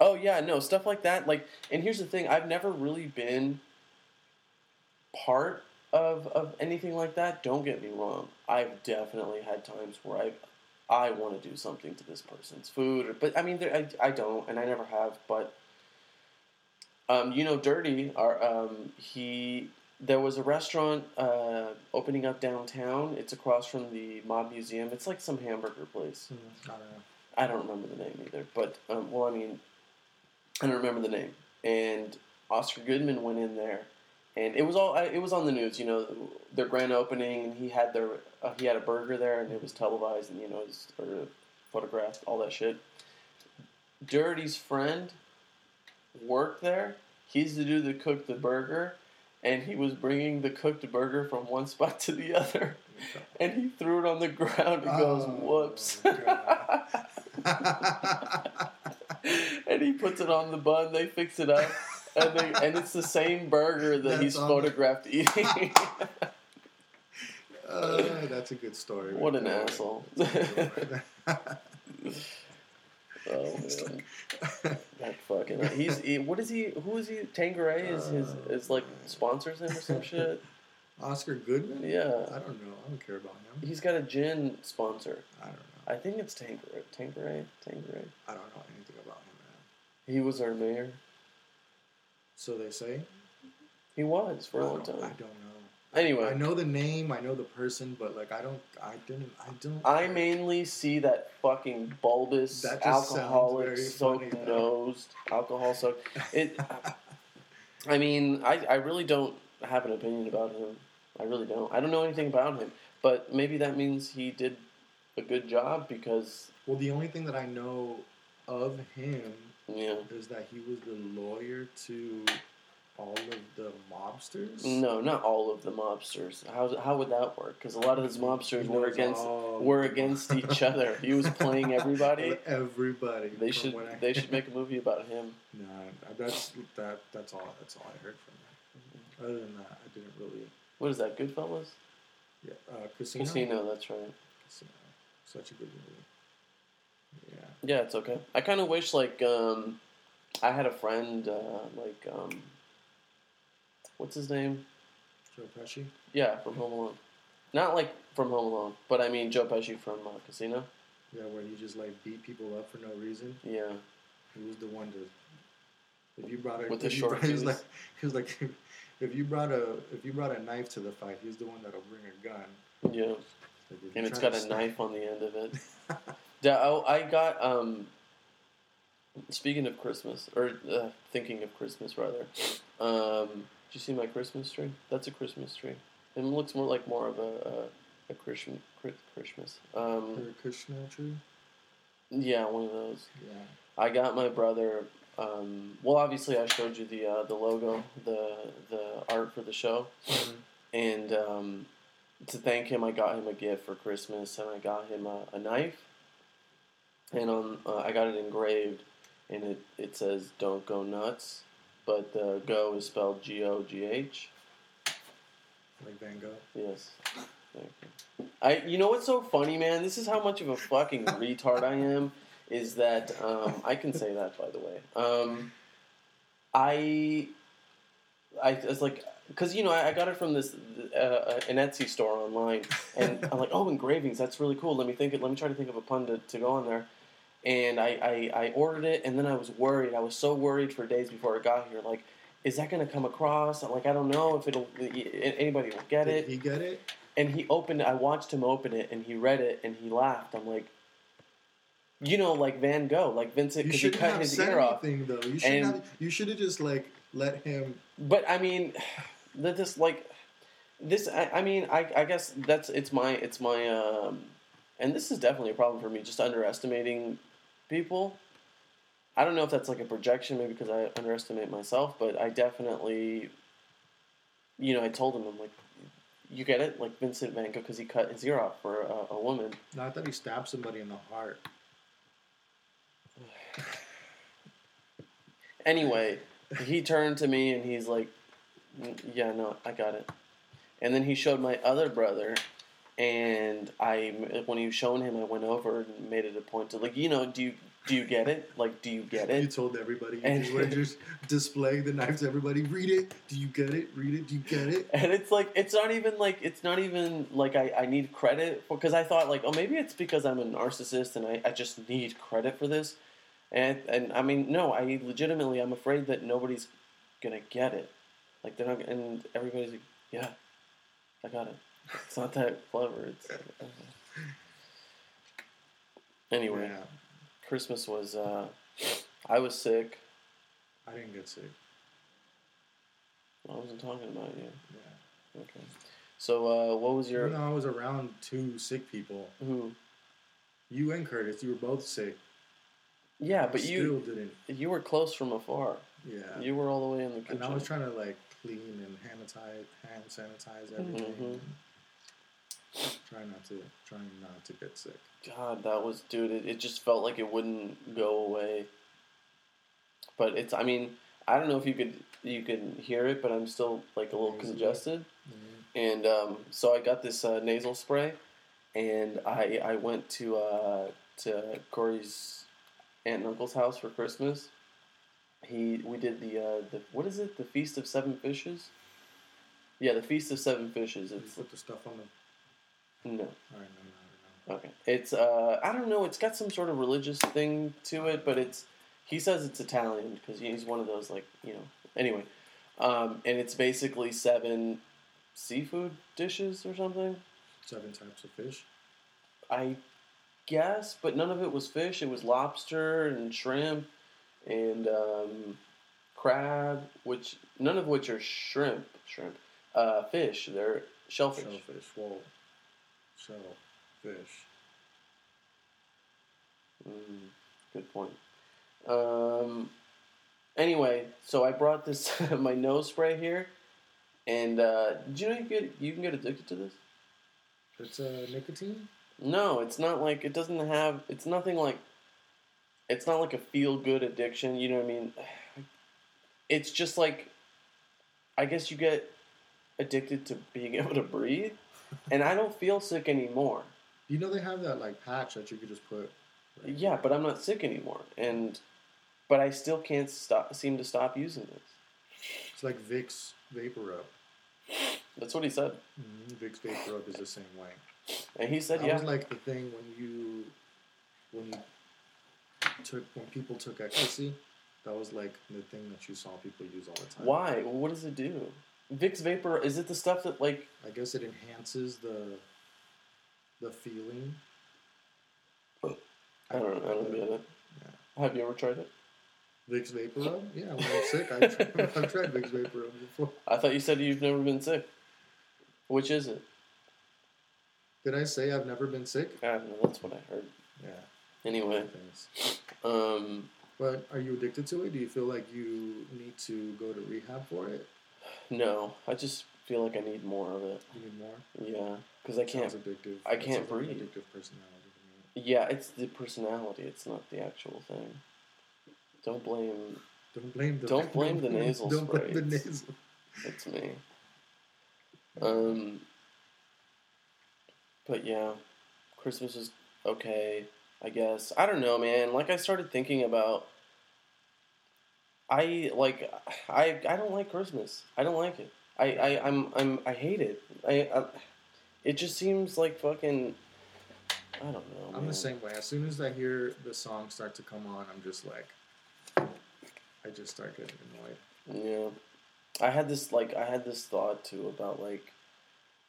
Oh yeah, no stuff like that. Like, and here's the thing: I've never really been part of of anything like that. Don't get me wrong. I've definitely had times where I I want to do something to this person's food, or, but I mean, there, I I don't, and I never have. But um, you know, Dirty, our um, he there was a restaurant uh, opening up downtown. It's across from the Mob Museum. It's like some hamburger place. Mm, I don't. I don't remember the name either. But um, well, I mean, I don't remember the name. And Oscar Goodman went in there, and it was all it was on the news. You know, their grand opening, and he had their uh, he had a burger there, and it was televised, and you know, it was sort of photographed, all that shit. Dirty's friend worked there. He's the dude that cooked the burger, and he was bringing the cooked burger from one spot to the other, <laughs> and he threw it on the ground and goes, Oh, "Whoops." <laughs> <laughs> And he puts it on the bun. They fix it up, and they, and it's the same burger that That's he's photographed <laughs> eating. Uh, that's a good story. What right an there. asshole. <laughs> <laughs> oh man, that fucking he's he, what is he? Who is he? Tanqueray is his Uh, is like sponsors him or some shit. Oscar Goodman? Yeah, I don't know. I don't care about him. he's got a gin sponsor. I don't know. I think it's Tanqueray. Tanqueray. Tanqueray. I don't know anything about him, man. He was our mayor. So they say. He was for I a long don't, I don't know. Anyway, I know the name. I know the person, but like I don't. I didn't. I don't. I mainly see that fucking bulbous, That alcoholic, soaked funny, nosed, alcohol soaked. It. <laughs> I mean, I, I really don't have an opinion about him. I really don't. I don't know anything about him, but maybe that means he did a good job because Well, the only thing that I know of him yeah. is that he was the lawyer to all of the mobsters. No, not all of the mobsters. How how would that work? Because a lot of those mobsters were against all were against each other. He was playing <laughs> everybody. Everybody. They should I- they should make a movie about him. <laughs> Nah, that's that. That's all. That's all I heard from him. Other than that, I didn't really. What is that? Goodfellas? Yeah, uh, Casino. Casino. That's right. Casino. Such a good movie. Yeah. Yeah, it's okay. I kind of wish like um, I had a friend uh, like um, what's his name? Joe Pesci. Yeah, from Home Alone. Not like from Home Alone, but I mean Joe Pesci from uh, Casino. Yeah, where he just like beat people up for no reason. Yeah, He was the one to. If you brought a With the short brought- <laughs> he was like he was like <laughs> if you brought a if you brought a knife to the fight, he's the one that'll bring a gun. yeah, Like, and it's got a stab- knife on the end of it. <laughs> Yeah, oh, I got um. Speaking of Christmas, or uh, thinking of Christmas rather, um, did you see my Christmas tree? That's a Christmas tree. It looks more like more of a a, a Christmas Christmas. Um, Hare Krishna tree. yeah, one of those. Yeah. I got my brother. Um, well, obviously, I showed you the uh, the logo, the the art for the show, and um, to thank him, I got him a gift for Christmas, and I got him a, a knife, and on uh, I got it engraved, and it it says "Don't go nuts," but the "go" is spelled G O G H. Like Van Gogh. Yes. Thank you. I you know what's so funny, man? This is how much of a fucking <laughs> retard I am. Is that um, I can say that by the way. Um, I I was like because you know I, I got it from this uh, an Etsy store online, and I'm like, oh, engravings, that's really cool. Let me think. Let me try to think of a pun to, to go on there. And I, I, I ordered it, and then I was worried. I was so worried for days before it got here. Like, is that going to come across? Like, I don't know if it'll anybody will get Did it. he get it? And he opened. I watched him open it, and he read it, and he laughed. I'm like, you know, like Van Gogh, like Vincent, You because he cut his ear off. anything though. You should have. You should have just like let him. But I mean, <sighs> that this like this. I, I mean, I, I guess that's it's my it's my um, and this is definitely a problem for me. Just underestimating people. I don't know if that's like a projection, maybe because I underestimate myself, but I definitely, you know, I told him I'm like, you get it, like Vincent Van Gogh because he cut his ear off for a, a woman. Not that he stabbed somebody in the heart. <sighs> Anyway, he turned to me and he's like, "Mm, "Yeah, no, I got it." And then he showed my other brother, and I when he was showing him, I went over and made it a point to like, you know, do you Do you get it? Like, do you get it? You told everybody. You And- were just displaying the knife to everybody. Read it. Do you get it? Read it. Do you get it? And it's like it's not even like it's not even like I, I need credit for because I thought like oh maybe it's because I'm a narcissist and I, I just need credit for this, and and I mean no I legitimately I'm afraid that nobody's gonna get it, like they're not and everybody's like yeah, I got it. It's not that clever. It's uh, anyway. Yeah. Christmas was uh, I was sick. I didn't get sick. I wasn't talking about you. Yeah. Okay. So uh, what was your though I was around two sick people, who? you and Curtis, you were both sick. Yeah, but you still didn't. you were close from afar. Yeah. You were all the way in the kitchen. and I was trying to like clean and hand sanitize, hand sanitize everything. Mhm. And Try not to, trying not to get sick. God, that was dude. It, it just felt like it wouldn't go away. But it's. I mean, I don't know if you could you could hear it, but I'm still like a little congested. And um, so I got this uh, nasal spray, and I I went to uh, to Corey's aunt and uncle's house for Christmas. He we did the uh, the what is it the feast of seven fishes? Yeah, the feast of seven fishes. You put the stuff on the. No. Okay. It's uh I don't know, it's got some sort of religious thing to it, but it's he says it's Italian because he's one of those like, you know. Anyway, um and it's basically seven seafood dishes or something. Seven types of fish. I guess, but none of it was fish. It was lobster and shrimp and um crab, which none of which are shrimp, shrimp. Uh fish, they're shellfish. Shellfish. Whoa. Shellfish. Mm, good point. Um, anyway, so I brought this <laughs> my nose spray here, and uh, did you know you get you can get addicted to this? It's uh, nicotine. No, it's not like it doesn't have. It's nothing like. It's not like a feel good addiction. You know what I mean? It's just like. I guess you get addicted to being <laughs> able to breathe, and I don't feel sick anymore. You know they have that like patch that you could just put. like- Yeah, but I'm not sick anymore, and but I still can't stop. Seem to stop using this. It's like Vicks Vapor Rub. That's what he said, mm Vicks Vapor Rub is the same way. and he said, that "Yeah, was like the thing when you when you took when people took ecstasy. That was like the thing that you saw people use all the time. why? Well, what does it do? Vicks vapor is it the stuff that like? I guess it enhances the the feeling. I don't know. I don't get it. Have you ever tried it? Vicks Vapor Rub? Yeah, when I'm sick, I've tried, <laughs> I've tried Vicks Vapor Rub before. I thought you said you've never been sick. Which is it? Did I say I've never been sick? I don't know. That's what I heard. Yeah. Anyway, Thanks. um, But are you addicted to it? Do you feel like you need to go to rehab for it? No, I just feel like I need more of it. You need more? Yeah, because I can't. Sounds addictive. I can't sounds like breathe. Addictive personality. Yeah, it's the personality. It's not the actual thing. Don't blame. Don't blame the Don't blame <laughs> the nasal Don't blame spray. the It's- nasal. It's me. Um. But yeah, Christmas is okay. I guess I don't know, man. Like I started thinking about. I like I I don't like Christmas. I don't like it. I I I'm I'm I hate it. I, I it just seems like fucking. I don't know. I'm man. the same way. As soon as I hear the song start to come on, I'm just like, I just start getting annoyed. Yeah, I had this like I had this thought too about like,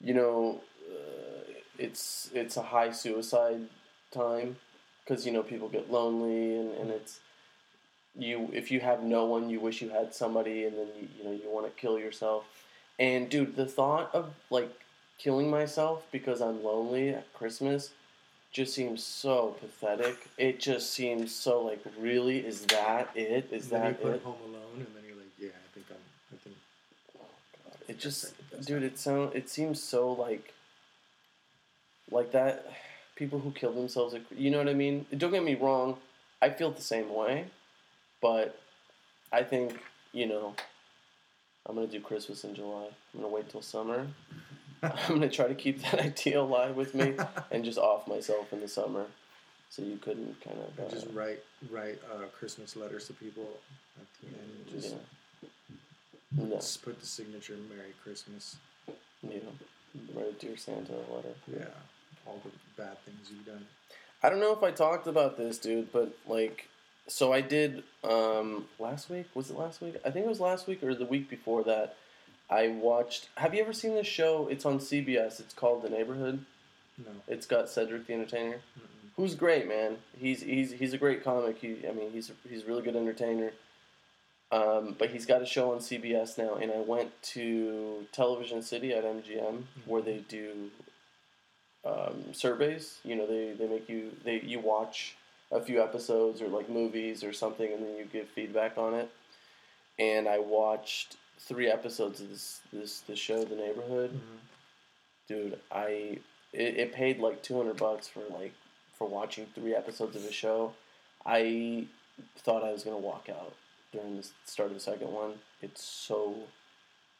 you know, uh, it's it's a high suicide time because you know people get lonely and, and it's you if you have no one you wish you had somebody and then you, you know you want to kill yourself and dude the thought of like killing myself because I'm lonely at Christmas just seems so pathetic it just seems so like really is that it is And then that you put it Home Alone, and then you're like, yeah, I think I'm. I think. It just, like the best dude, it sound it seems so like, like that. People who kill themselves, you know what I mean. Don't get me wrong, I feel the same way, but I think you know, I'm gonna do Christmas in July. I'm gonna wait till summer. <laughs> I'm gonna try to keep that <laughs> idea alive with me and just off myself in the summer. so you couldn't kind of uh, just write write uh, Christmas letters to people at the end. and Just, yeah. No, just put the signature "Merry Christmas." know, write a dear Santa a letter. Yeah, all the bad things you've done. I don't know if I talked about this, dude, but like, so I did um, last week. Was it last week? I think it was last week or the week before that. I watched. Have you ever seen this show? It's on CBS. It's called The Neighborhood. No. It's got Cedric the Entertainer, Mm-mm. who's great, man. He's he's he's a great comic. He, I mean, he's he's a really good entertainer. Um, but he's got a show on CBS now, and I went to Television City at MGM where they do um, surveys. You know, they, they make you they you watch a few episodes or like movies or something, and then you give feedback on it. And I watched three episodes of this this this show, The Neighborhood. Mhm. Dude, I it, it paid like two hundred bucks for like for watching three episodes of a show. I thought I was gonna walk out during the start of the second one. It's so,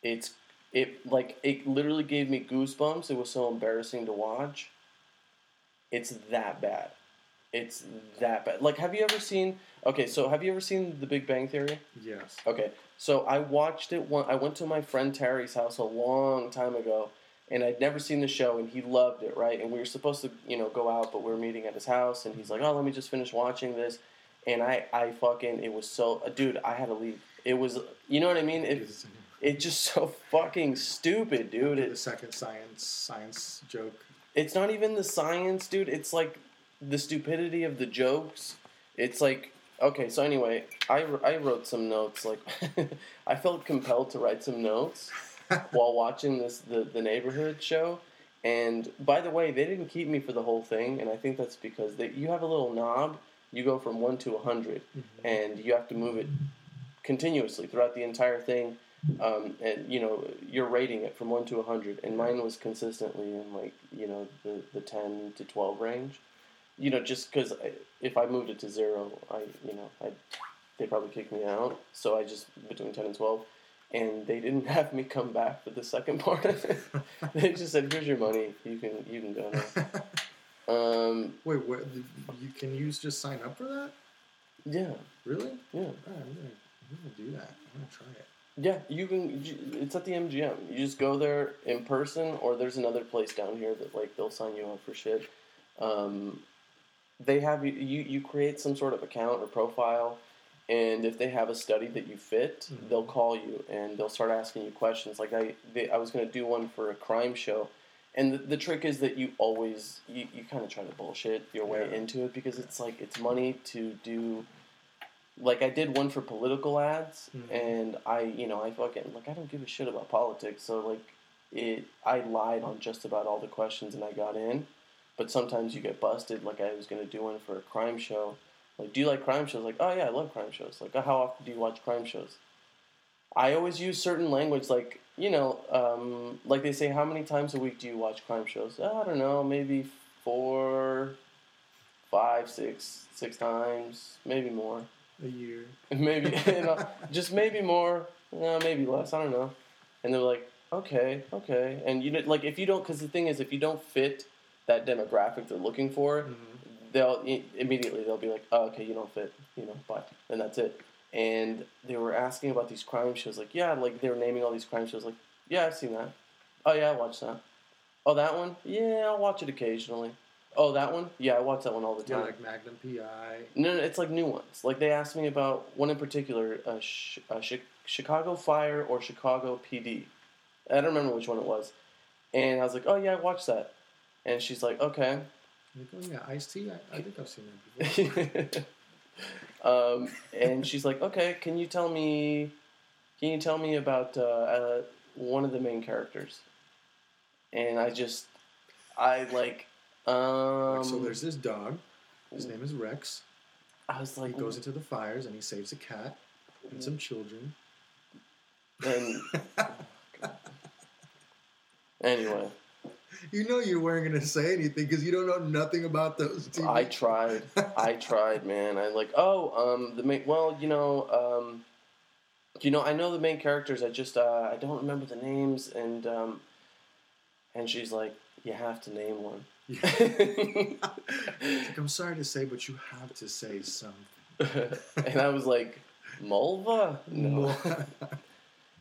it's it like it literally gave me goosebumps. It was so embarrassing to watch. It's that bad. It's that bad. Like, have you ever seen? Okay, so have you ever seen The Big Bang Theory? Yes. Okay, so I watched it. One, I went to my friend Terry's house a long time ago, and I'd never seen the show, and he loved it, right? And we were supposed to, you know, go out, but we were meeting at his house, and he's like, "Oh, let me just finish watching this," and I, I fucking, it was so, uh, dude, I had to leave. It was, you know what I mean? It, It's- <laughs> it's just so fucking stupid, dude. the It, second science science joke. it's not even the science, dude. It's like the stupidity of the jokes. It's like okay. So anyway, I, I wrote some notes. Like <laughs> I felt compelled to write some notes <laughs> while watching this the the neighborhood show. And by the way, they didn't keep me for the whole thing, and I think that's because they, you have a little knob. You go from one to a 100 and you have to move it continuously throughout the entire thing. Um, and you know you're rating it from one to a hundred, and mine was consistently in like you know the the ten to twelve range. You know, just because if I moved it to zero, I you know I they probably kicked me out. So I just between ten and twelve, and they didn't <laughs> have me come back for the second part of <laughs> it. they just said, "Here's your money. You can you can go now." <laughs> Um, Wait, what? You can you just sign up for that? yeah, Really? yeah. Oh, I'm gonna, I'm gonna do that. I'm gonna try it. Yeah, you can. It's at the MGM. You just go there in person, or there's another place down here that like they'll sign you up for shit. Um, they have you, you. You create some sort of account or profile, and if they have a study that you fit, Mhm. they'll call you and they'll start asking you questions. Like I, they, I was gonna do one for a crime show, and the, the trick is that you always you, you kind of try to bullshit your way Yeah. into it because it's like it's money to do like I did one for political ads, Mhm. and I, you know, I fucking like I don't give a shit about politics, so like it, I lied on just about all the questions and I got in, but sometimes you get busted. Like I was gonna do one for a crime show, like do you like crime shows? Like oh yeah, I love crime shows. Like how often do you watch crime shows? I always use certain language, like you know, um, like they say, how many times a week do you watch crime shows? "Oh, I don't know, maybe four, five, six, six times, maybe more. A year. <laughs> maybe <laughs> you know, just maybe more, no, maybe less. I don't know. And they're like, okay, okay. And you know, like if you don't, because the thing is, if you don't fit that demographic they're looking for, Mhm. they'll immediately they'll be like, oh, okay, you don't fit, you know, bye, and that's it. And they were asking about these crime shows, like, yeah, like they were naming all these crime shows, like, yeah, I've seen that. Oh yeah, I watched that. Oh, that one? Yeah, I'll watch it occasionally. Oh, that one? Yeah, I watch that one all the time. Yeah, like Magnum PI. No, no, it's like new ones. Like they asked me about one in particular, uh, sh- uh, Chi- Chicago Fire or Chicago PD. I don't remember which one it was. And I was like, oh yeah, I watched that. And she's like, okay. Like, oh yeah, Ice T. I, I think I've seen that before. <laughs> um, and she's like, okay, can you tell me, can you tell me about uh, uh, one of the main characters? And I just, I like, um, so there's this dog. His name is Rex. I was like, He goes into the fires and he saves a cat and some children. and <laughs> anyway. <laughs> You know you weren't gonna say anything because you don't know nothing about those TV. I tried. I <laughs> tried, man. I like. Oh, um, the main. Well, you know, um, you know, I know the main characters. I just, uh, I don't remember the names, and um, and she's like, you have to name one, <laughs> Like, I'm sorry to say, but you have to say something. and I was like, Mulva? No.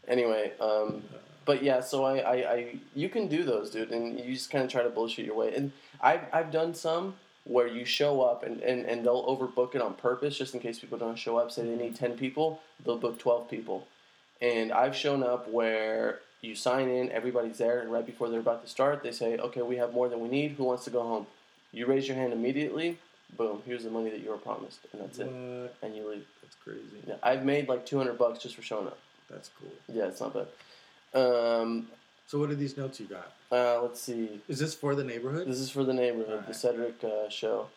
anyway, um, but yeah, so I, I, I, you can do those, dude, and you just kind of try to bullshit your way. And I've, I've done some where you show up and, and, and they'll overbook it on purpose just in case people don't show up. Say they need 10 people, they'll book 12 people. And I've shown up where you sign in, everybody's there, and right before they're about to start, they say, okay, we have more than we need. Who wants to go home? You raise your hand immediately. Boom, here's the money that you were promised, and that's it. And you leave. That's crazy. Yeah, I've made like 200 bucks just for showing up. That's cool. Yeah, it's not bad. Um, So what are these notes you got? uh, let's see. Is this for the neighborhood? This is for the neighborhood, the Cedric uh, show.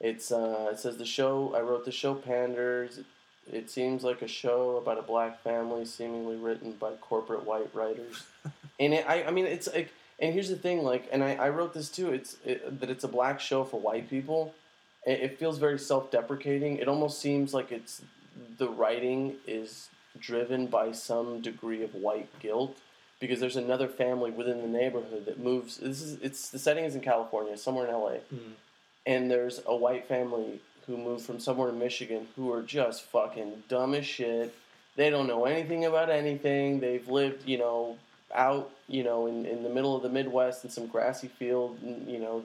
It's uh, it says the show. I wrote the show panders. It, it seems like a show about a black family, seemingly written by corporate white writers. <laughs> and it, I, I mean, it's like, and here's the thing, like, and I, I wrote this too. It's it, that it's a black show for white people. It, it feels very self-deprecating. It almost seems like it's the writing is driven by some degree of white guilt because there's another family within the neighborhood that moves. This is it's the setting is in California, somewhere in LA, Mm. and there's a white family who moved from somewhere in Michigan who are just fucking dumb as shit. They don't know anything about anything. They've lived, you know, out, you know, in, in the middle of the Midwest in some grassy field. and, You know,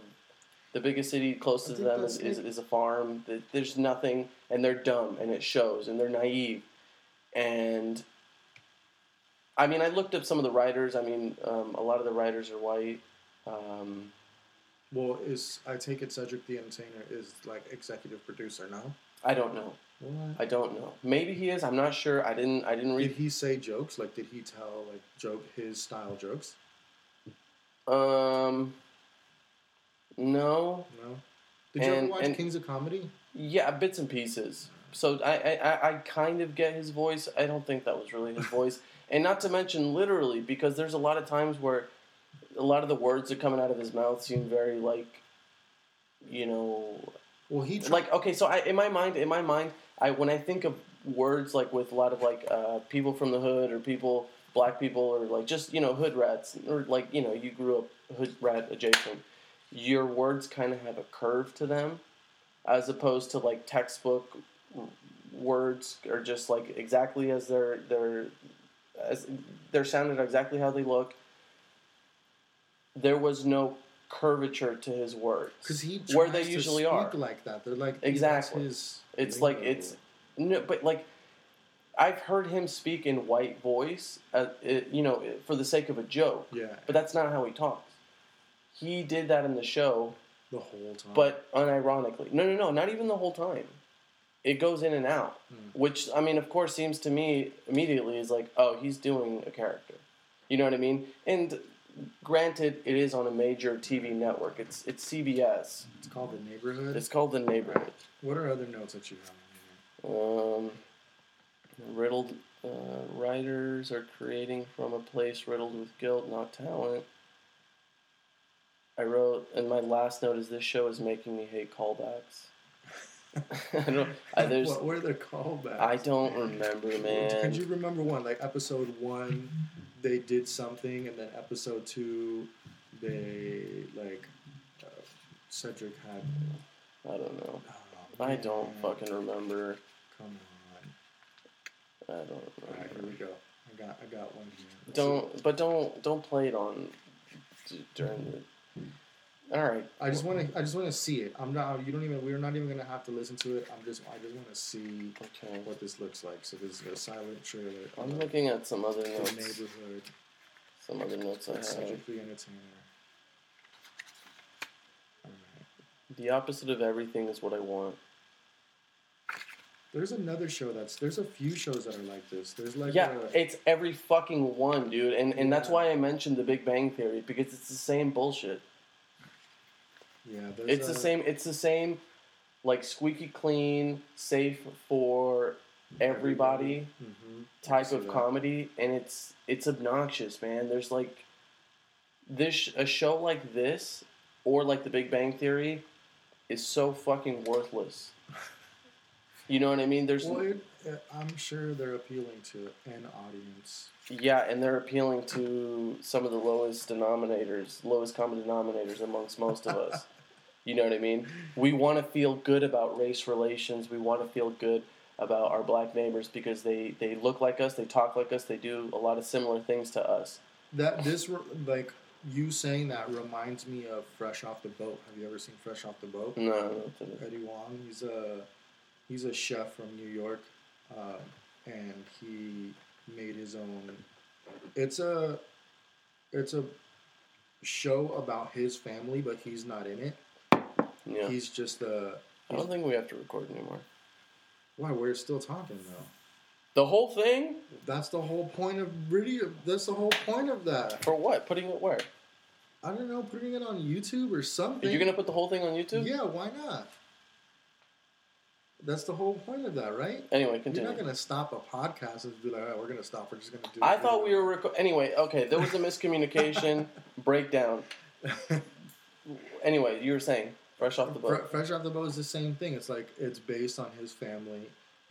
the biggest city close to them is, that's is, a farm. Th- There's nothing, and they're dumb, and it shows, and they're naive. And I mean, I looked up some of the writers. I mean, um, a lot of the writers are white. Um, Well, is I take it Cedric the Entertainer is like executive producer now? I don't know. What? I don't know. Maybe he is. I'm not sure. I didn't. I didn't read. Did he say jokes? Like, did he tell like joke his style jokes? Um. No. No. Did you ever watch and- Kings of Comedy? Yeah, bits and pieces. So I, I, I- kind of get his voice. I don't think that was really his <laughs> voice, and not to mention literally because there's a lot of times where a lot of the words that are coming out of his mouth seem very like, you know, Well, he tried, like okay. So I, in my mind, in my mind, I when I think of words like with a lot of like uh, people from the hood or people, black people or like just you know hood rats or like you know you grew up hood rat adjacent. Your words kind of have a curve to them, as opposed to like textbook words are just like exactly as they're they're as they're sounded exactly how they look. There was no curvature to his words because he where they usually speak are. like that. They're like Exactly. It's like it's no, but like I've heard him speak in white voice, uh, it, you know, for the sake of a joke. yeah But that's not how he talks. He did that in the show, the whole time. but unironically. No, no, no, not even the whole time. It goes in and out, Hmm. which I mean, of course, seems to me immediately is like, oh, he's doing a character. You know what I mean? And granted, it is on a major TV network. It's it's CBS. it's called the neighborhood. It's called The Neighborhood. what are other notes that you have? Um, riddled uh, writers are creating from a place riddled with guilt, not talent. I wrote, and my last note is this show is making me hate callbacks. <laughs> I don't. I, <laughs> there's. what were the callbacks? I don't remember, man. Could you remember one? Like episode one, they did something, and then episode two, they like uh, Cedric had. I don't know. Oh, I don't fucking remember. Come on. I don't All right, here we go. I got, I got one here. Let's Don't, but don't, don't play it on during the. All right. I just want to, I just want to see it. I'm not. You don't even. We're not even gonna have to listen to it. I'm just, I just want to see Okay. what this looks like. So this is a silent trailer. I'm looking at some other the notes. neighborhood. Some other notes I have. Cedric the opposite of everything is what I want. There's another show that's. There's a few shows that are like this. There's like Yeah, a, it's every fucking one, dude. And and that's why I mentioned the Big Bang Theory because it's the same bullshit. Yeah. It's a, the same. It's the same, like squeaky clean, safe for everybody hmm type of that. comedy, and it's it's obnoxious, man. There's like this a show like this or like the Big Bang Theory is so fucking worthless. <laughs> You know what I mean? There's Well, it, uh, I'm sure they're appealing to an audience. Yeah, and they're appealing to some of the lowest denominators, lowest common denominators amongst most of <laughs> us. You know what I mean? We want to feel good about race relations. We want to feel good about our black neighbors because they, they look like us, they talk like us, they do a lot of similar things to us. That this like you saying that reminds me of Fresh Off the Boat. Have you ever seen Fresh Off the Boat? No, Eddie Huang. He's a he's a chef from New York, uh, and he made his own. It's a it's a show about his family, but he's not in it. Yeah. He's just a. I don't think we have to record anymore. Why we're still talking though. The whole thing? That's the whole point of video. That's the whole point of that. For what? Putting it where? I don't know, putting it on YouTube or Are something. you going to put the whole thing on YouTube? Yeah, why not? That's the whole point of that, right? Anyway, continue. You're not gonna stop a podcast and be like, "Oh, we're gonna stop. We're just gonna do." I thought we were reco- anyway. Okay, there was a miscommunication <laughs> breakdown. <laughs> Anyway, you were saying fresh off the boat. Fresh off the boat is the same thing. It's like it's based on his family,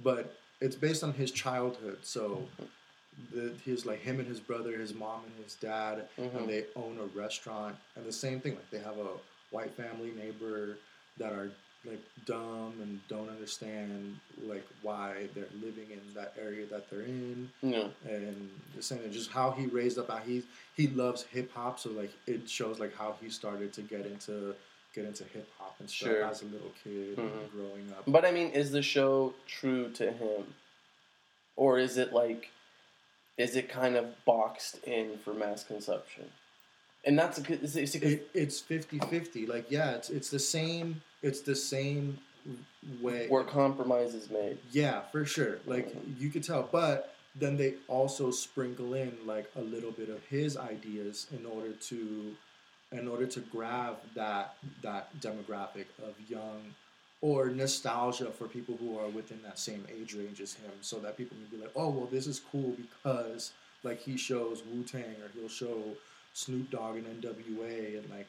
but it's based on his childhood. So, the, his like him and his brother, his mom and his dad, Mhm. and they own a restaurant. And the same thing, like they have a white family neighbor that are like dumb and don't understand like why they're living in that area that they're in. Yeah. and the same thing, just how he raised up. How he he loves hip hop, so like it shows like how he started to get into get into hip hop and stuff Sure. as a little kid Mhm. growing up. But I mean, is the show true to him, or is it like, is it kind of boxed in for mass consumption? And that's a, it's, it's, it's, It, it's 50-50. Like yeah, it's it's the same. It's the same way. where compromise is made. Yeah, for sure. Like you could tell, but then they also sprinkle in like a little bit of his ideas in order to in order to grab that that demographic of young or nostalgia for people who are within that same age range as him so that people can be like, "Oh, well this is cool because like he shows Wu-Tang or he'll show Snoop Dogg and NWA and like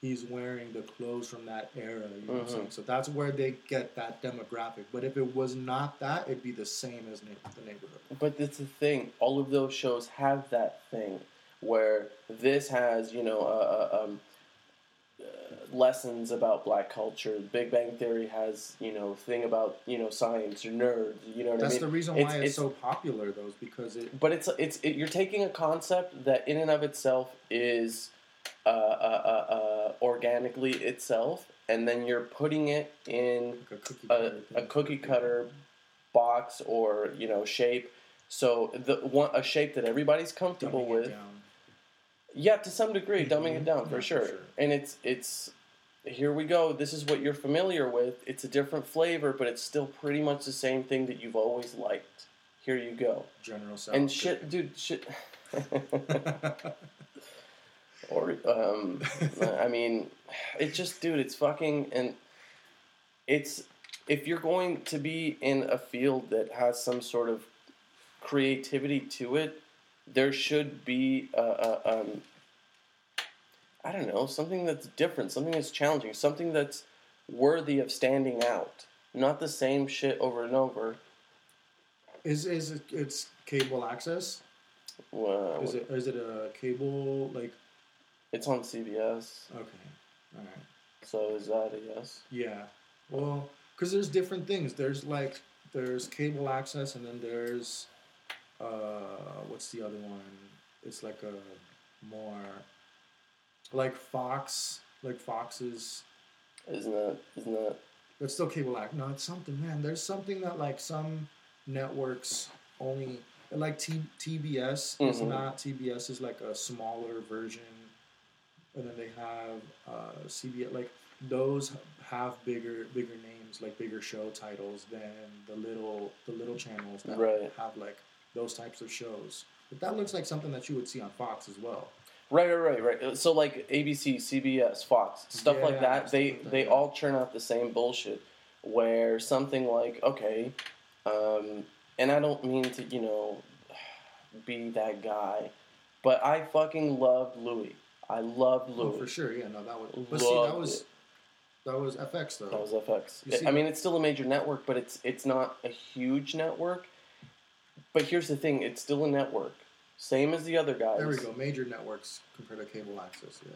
he's wearing the clothes from that era, you know what I'm saying? Uh-huh. So that's where they get that demographic. But if it was not that, it'd be the same as neigh- the neighborhood. But that's the thing. All of those shows have that thing where this has, you know, uh, uh, um, uh, lessons about black culture. Big Bang Theory has, you know, thing about you know science or nerds. You know what That's I mean? the reason why it's, it's- so popular, though, is because it. But it's it's it, you're taking a concept that in and of itself is uh, uh, uh, uh, organically itself, and then you're putting it in Like a cookie cutter a thing. cookie cutter box or you know shape. So the one a shape that everybody's comfortable with. down. Yeah, to some degree, dumbing it down Yeah, for for sure. sure. And it's it's here we go. This is what you're familiar with. It's a different flavor, but it's still pretty much the same thing that you've always liked. Here you go. General South. and shit, dude, shit. <laughs> or um, I mean, it's just, dude, it's fucking, and it's if you're going to be in a field that has some sort of creativity to it, there should be a, a, um, I don't know, something that's different, something that's challenging, something that's worthy of standing out. Not the same shit over and over. Is is it, it's cable access? Uh, Is it is it a cable like? It's on CBS, Okay, all right. so is that a yes? Yeah. Well, because there's different things. There's like there's cable access, and then there's uh, what's the other one? It's like a more like Fox, like Fox's. Isn't that isn't that That's still cable act. No, it's something, man. There's something that like some networks only like T- TBS is Mhm. not. TBS is like a smaller version, and then they have uh, CBS. Like those have bigger bigger names, like bigger show titles than the little the little channels that Right. have like those types of shows. But that looks like something that you would see on Fox as well. right? Right, right, right. So like ABC, CBS, Fox, stuff like that. They like that, they yeah. all churn out the same bullshit. Where something like okay, um, and I don't mean to you know be that guy, but I fucking loved Louis. I loved Oh, Louis. for sure. Yeah, no, that was. But see, that was. it. that was FX though. That was FX. You I- see- I mean, it's still a major network, but it's it's not a huge network. But here's the thing: it's still a network, same as the other guys. there we go. Major networks compared to cable access. Yeah.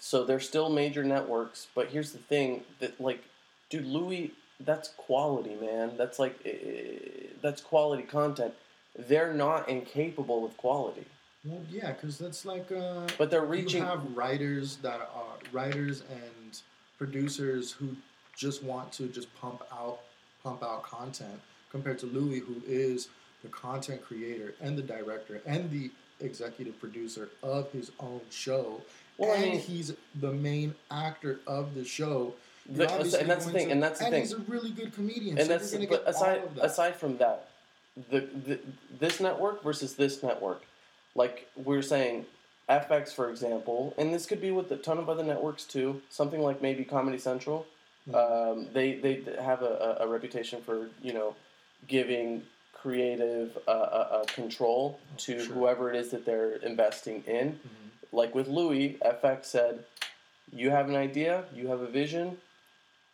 So they're still major networks, but here's the thing: that like, dude, Louis, that's quality, man. That's like, eh, that's quality content. They're not incapable of quality, Well, yeah, because that's like uh, but they're reaching. You have writers that are writers and producers who just want to just pump out pump out content compared to Louis, who is the content creator and the director and the executive producer of his own show. Well, I and mean- he's the main actor of the show. The- and that's the thing, to- and that's the thing. he's a really good comedian. and so that's but aside all of that. aside from that, the, the this network versus this network, like we are saying, FX for example, and this could be with a ton of other networks too. Something like maybe Comedy Central. Mhm. Um, they they have a, a reputation for you know giving creative uh, uh, uh, control to Sure. whoever it is that they're investing in. Mhm. Like with Louis, FX said, "You have an idea, you have a vision.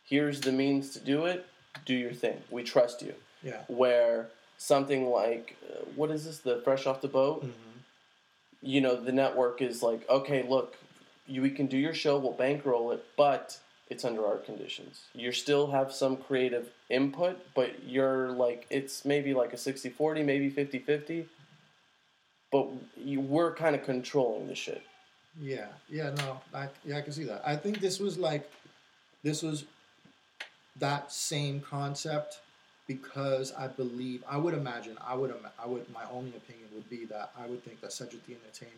Here's the means to do it. Do your thing. We trust you." yeah. Where something like uh, what is this? The Fresh Off the Boat. Mhm. You know, the network is like, okay, look, you, we can do your show, we'll bankroll it, but it's under our conditions. You still have some creative input, but you're like, it's maybe like a 60-40, maybe 50-50. But you, we're kind of controlling the shit. Yeah, yeah, no, I, yeah, I can see that. I think this was like, this was that same concept because I believe I would imagine I would I would my only opinion would be that I would think that Cedric the Entertainer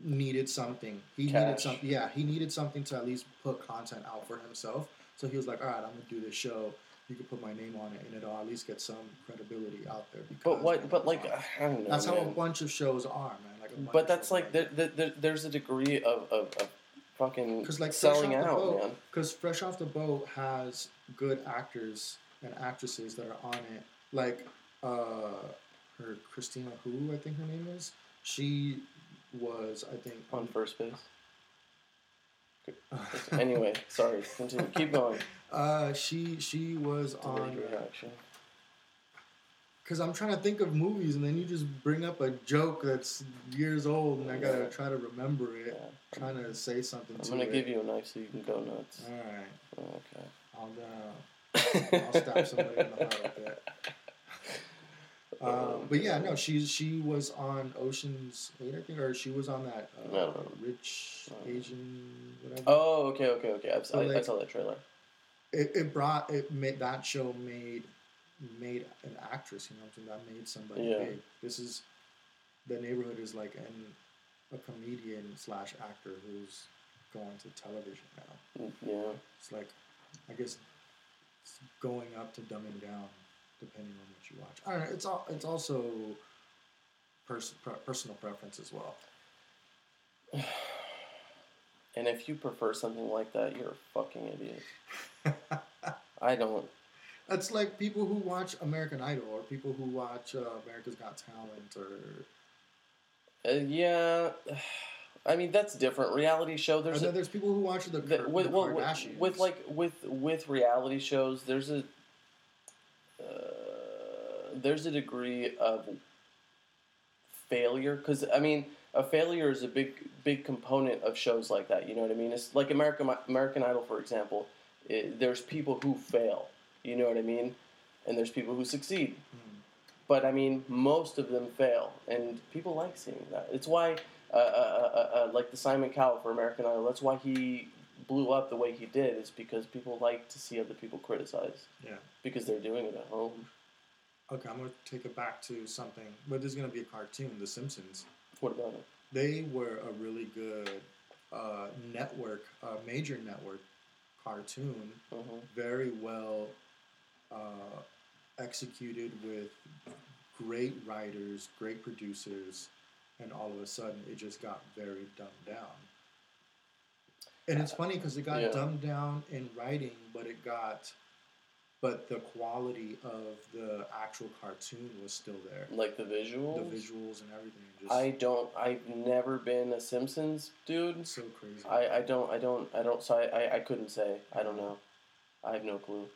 needed something. He needed something. Yeah, he needed something to at least put content out for himself. So he was like, all right, I'm gonna do this show. You can put my name on it, and it'll at least get some credibility out there. Because But what? But like. I don't know. that's how a bunch of shows are, man. Like, a bunch But that's like there, there, there, there's a degree of, of, of fucking Because like selling out, Boat, man. Because Fresh Off the Boat has good actors and actresses that are on it. Like uh, her Christina, who I think her name is. She was, I think, On first base. <laughs> Anyway, sorry. Continue. Keep going. uh, she she was on. reaction. Because I'm trying to think of movies, and then you just bring up a joke that's years old, and I gotta Yeah. try to remember it. Yeah. Trying to say something I'm to gonna it. give you a knife so you can go nuts. All right, Okay. I'll uh, I'll stab somebody in the heart with it. <laughs> Um, but yeah, no, she she was on Ocean's Eight, I think, or she was on that uh, No, no, no. rich Asian whatever. Oh, okay, okay, okay. So, I, I saw that trailer. It, it brought it made that show made made an actress, you know, what I'm saying? that made somebody Yeah. big. This is the neighborhood is like an a comedian slash actor who's going to television now. Mm, Yeah. It's like, I guess, it's going up to dumbing down, depending on what you watch. I don't know. It's all. It's also pers- per- personal preference as well. <sighs> And if you prefer something like that, you're a fucking idiot. <laughs> I don't. It's like people who watch American Idol or people who watch uh, America's Got Talent or. Uh, yeah. <sighs> I mean, that's different. Reality show. And There's then a, there's people who watch the, the, with, the well, with, Kardashians. with like with with reality shows. There's a there's a degree of failure because I mean a failure is a big big component of shows like that. You know what I mean? It's like American American Idol, for example. It, there's people who fail. You know what I mean? And there's people who succeed. Hmm. But I mean, most of them fail, and people like seeing that. It's why, uh, uh, uh, uh, like the Simon Cowell for American Idol, that's why he blew up the way he did. Is because people like to see other people criticize Yeah. because they're doing it at home. Okay, I'm gonna take it back to something, but there's gonna be a cartoon, The Simpsons. What about it? They were a really good uh, network, uh, major network cartoon. hmm Very well uh, executed with great writers, great producers, and all of a sudden it just got very dumbed down. And it's funny because it got Yeah. dumbed down in writing, but it got, but the quality of the actual cartoon was still there. Like the visuals. The visuals and everything. Just I don't. I've never been a Simpsons dude. so crazy. I, I don't. I don't. I don't. So I, I, I couldn't say. I don't know. I have no clue.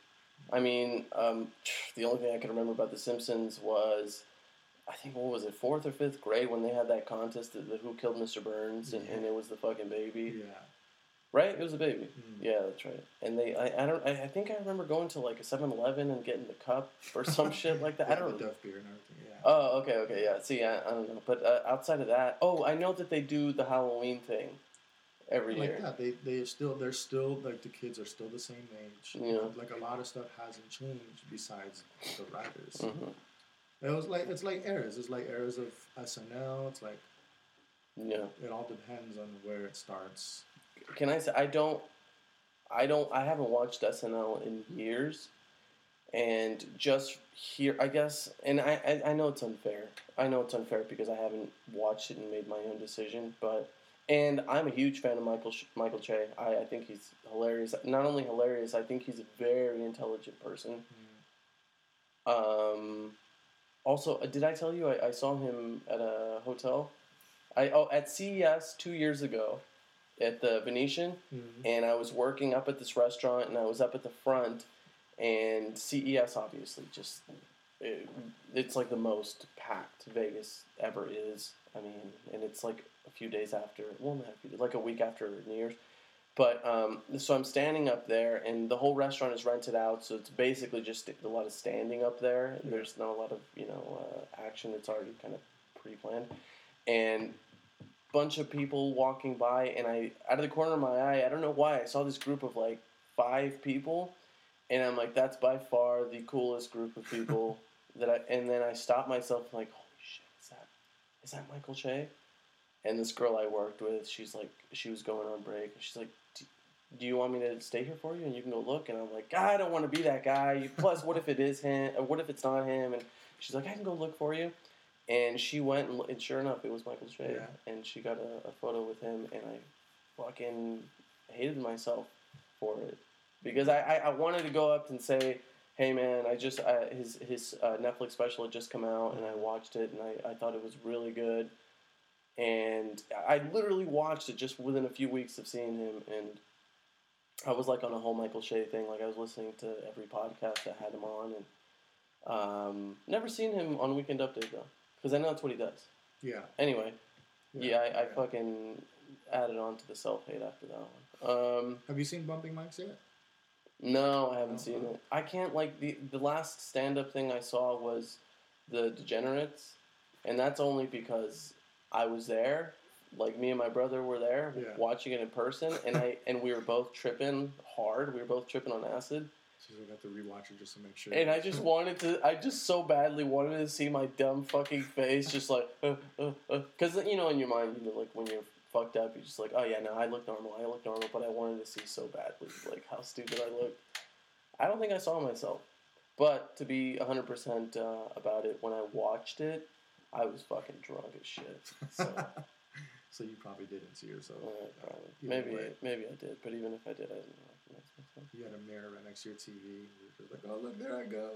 I mean, um, <sniffs> the only thing I can remember about The Simpsons was, I think what was it, fourth or fifth grade when they had that contest, the, the Who Killed Mr. Burns, and, and it was the fucking baby, yeah. Right? It was a baby. Mm. Yeah, that's right. And they, I, I don't, I, I think I remember going to like a 7-Eleven and getting the cup or some <laughs> shit like that. I don't. the Duff beer and everything. Yeah. Oh, okay, okay, yeah. See, I, I don't know, but uh, outside of that, oh, I know that they do the Halloween thing every like year. that. They they still they're still like the kids are still the same age. Yeah. Like a lot of stuff hasn't changed besides the writers. hmm It was like it's like eras. It's like eras of SNL. It's like Yeah. it all depends on where it starts. Can I say I don't, I don't, I haven't watched SNL in years, and just here, I guess, and I, I, I know it's unfair. I know it's unfair because I haven't watched it and made my own decision, but. And I'm a huge fan of Michael Michael Che. I, I think he's hilarious. Not only hilarious, I think he's a very intelligent person. Um, also, uh, did I tell you I, I saw him at a hotel? I oh at CES two years ago, at the Venetian, Mhm. and I was working up at this restaurant, and I was up at the front, and CES obviously just it, it's like the most packed Vegas ever is. I mean, and it's like a few days after, well, not a few, like a week after New Year's. But um, so I'm standing up there, and the whole restaurant is rented out, so it's basically just a lot of standing up there. Yeah. There's not a lot of you know uh, action. It's already kind of pre-planned, and bunch of people walking by, and I out of the corner of my eye, I don't know why, I saw this group of like five people, and I'm like, that's by far the coolest group of people <laughs> that I. And then I stopped myself, like, holy shit, is that is that Michael Che? And this girl I worked with, she's like, she was going on break, and she's like, "Do- do you want me to stay here for you and you can go look? And I'm like, I don't want to be that guy. Plus, what if it is him? Or what if it's not him? And she's like, I can go look for you. And she went, and, and sure enough, it was Michael Che. Yeah. And she got a, a photo with him, and I fucking hated myself for it because I, I, I wanted to go up and say, hey man, I just uh, his his uh, Netflix special had just come out, and I watched it, and I, I thought it was really good. And I literally watched it just within a few weeks of seeing him, and I was like on a whole Michael Che thing. Like I was listening to every podcast that had him on, and um, never seen him on Weekend Update though, because I know that's what he does. Yeah. Anyway, yeah, I, I fucking added on to the self hate after that one. Um, Have you seen Bumping Mics yet? no, I haven't Oh, seen it. I can't like the the last stand up thing I saw was the Degenerates, and that's only because I was there. Like me and my brother were there Yeah. watching it in person, and I and we were both tripping hard. We were both tripping on acid, So we got to rewatch it just to make sure. and I just wanted to. I just so badly wanted to see my dumb fucking face, just like, because you know, in your mind, you know, like when you're fucked up, you're just like, oh yeah, no, I look normal, I look normal, but I wanted to see so badly, like how stupid I look. I don't think I saw myself, but to be hundred percent uh, about it, when I watched it, I was fucking drunk as shit. So <laughs> so you probably didn't see yourself. uh, probably. Maybe, way. maybe I did, but even if I did, I didn't myself. You had a mirror right next to your TV. You're like, oh look, there I go.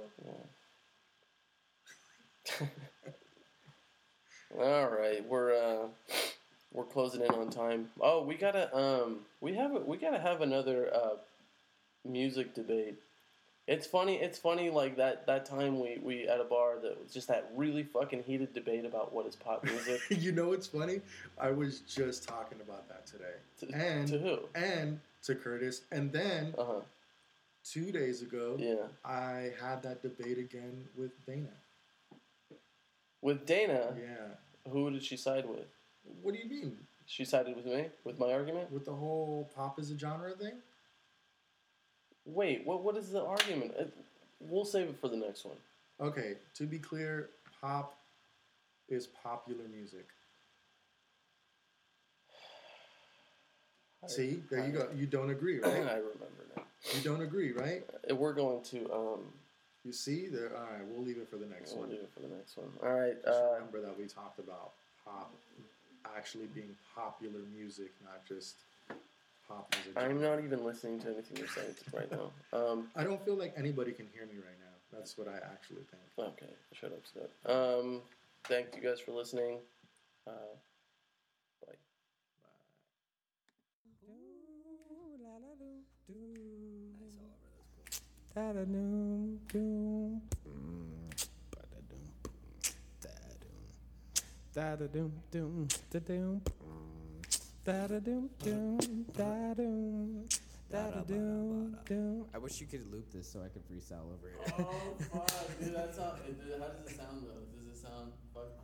<laughs> All right, we're uh, we're closing in on time. Oh, we gotta um, we have we gotta have another uh, music debate. It's funny. It's funny. Like that that time we we at a bar that was just that really fucking heated debate about what is pop music. <laughs> you know what's funny? I was just talking about that today. to, And to who? and to Curtis, and then Uh huh. Two days ago, Yeah. I had that debate again with Dana. With Dana, Yeah. who did she side with? What do you mean? She sided with me with my argument. With the whole pop is a genre thing? Wait, what what is the argument? Uh, We'll save it for the next one. Okay, to be clear, pop is popular music. See, there you go. You don't agree, right? <laughs> I remember now. You don't agree, right? Uh, We're going to um, You see, there. All right, we'll leave it for the next We'll one. do it for the next one. All right. Just Uh, remember that we talked about pop actually being popular music, not just pop music. I'm not even listening to anything you're saying <laughs> right now. Um, I don't feel like anybody can hear me right now. That's what I actually think. okay, shut up, Scott. Um, thank you guys for listening. Uh, bye. I wish you could loop this so I could freestyle over it. Oh fuck, dude! That's how. How does it sound though? Does it sound fuck?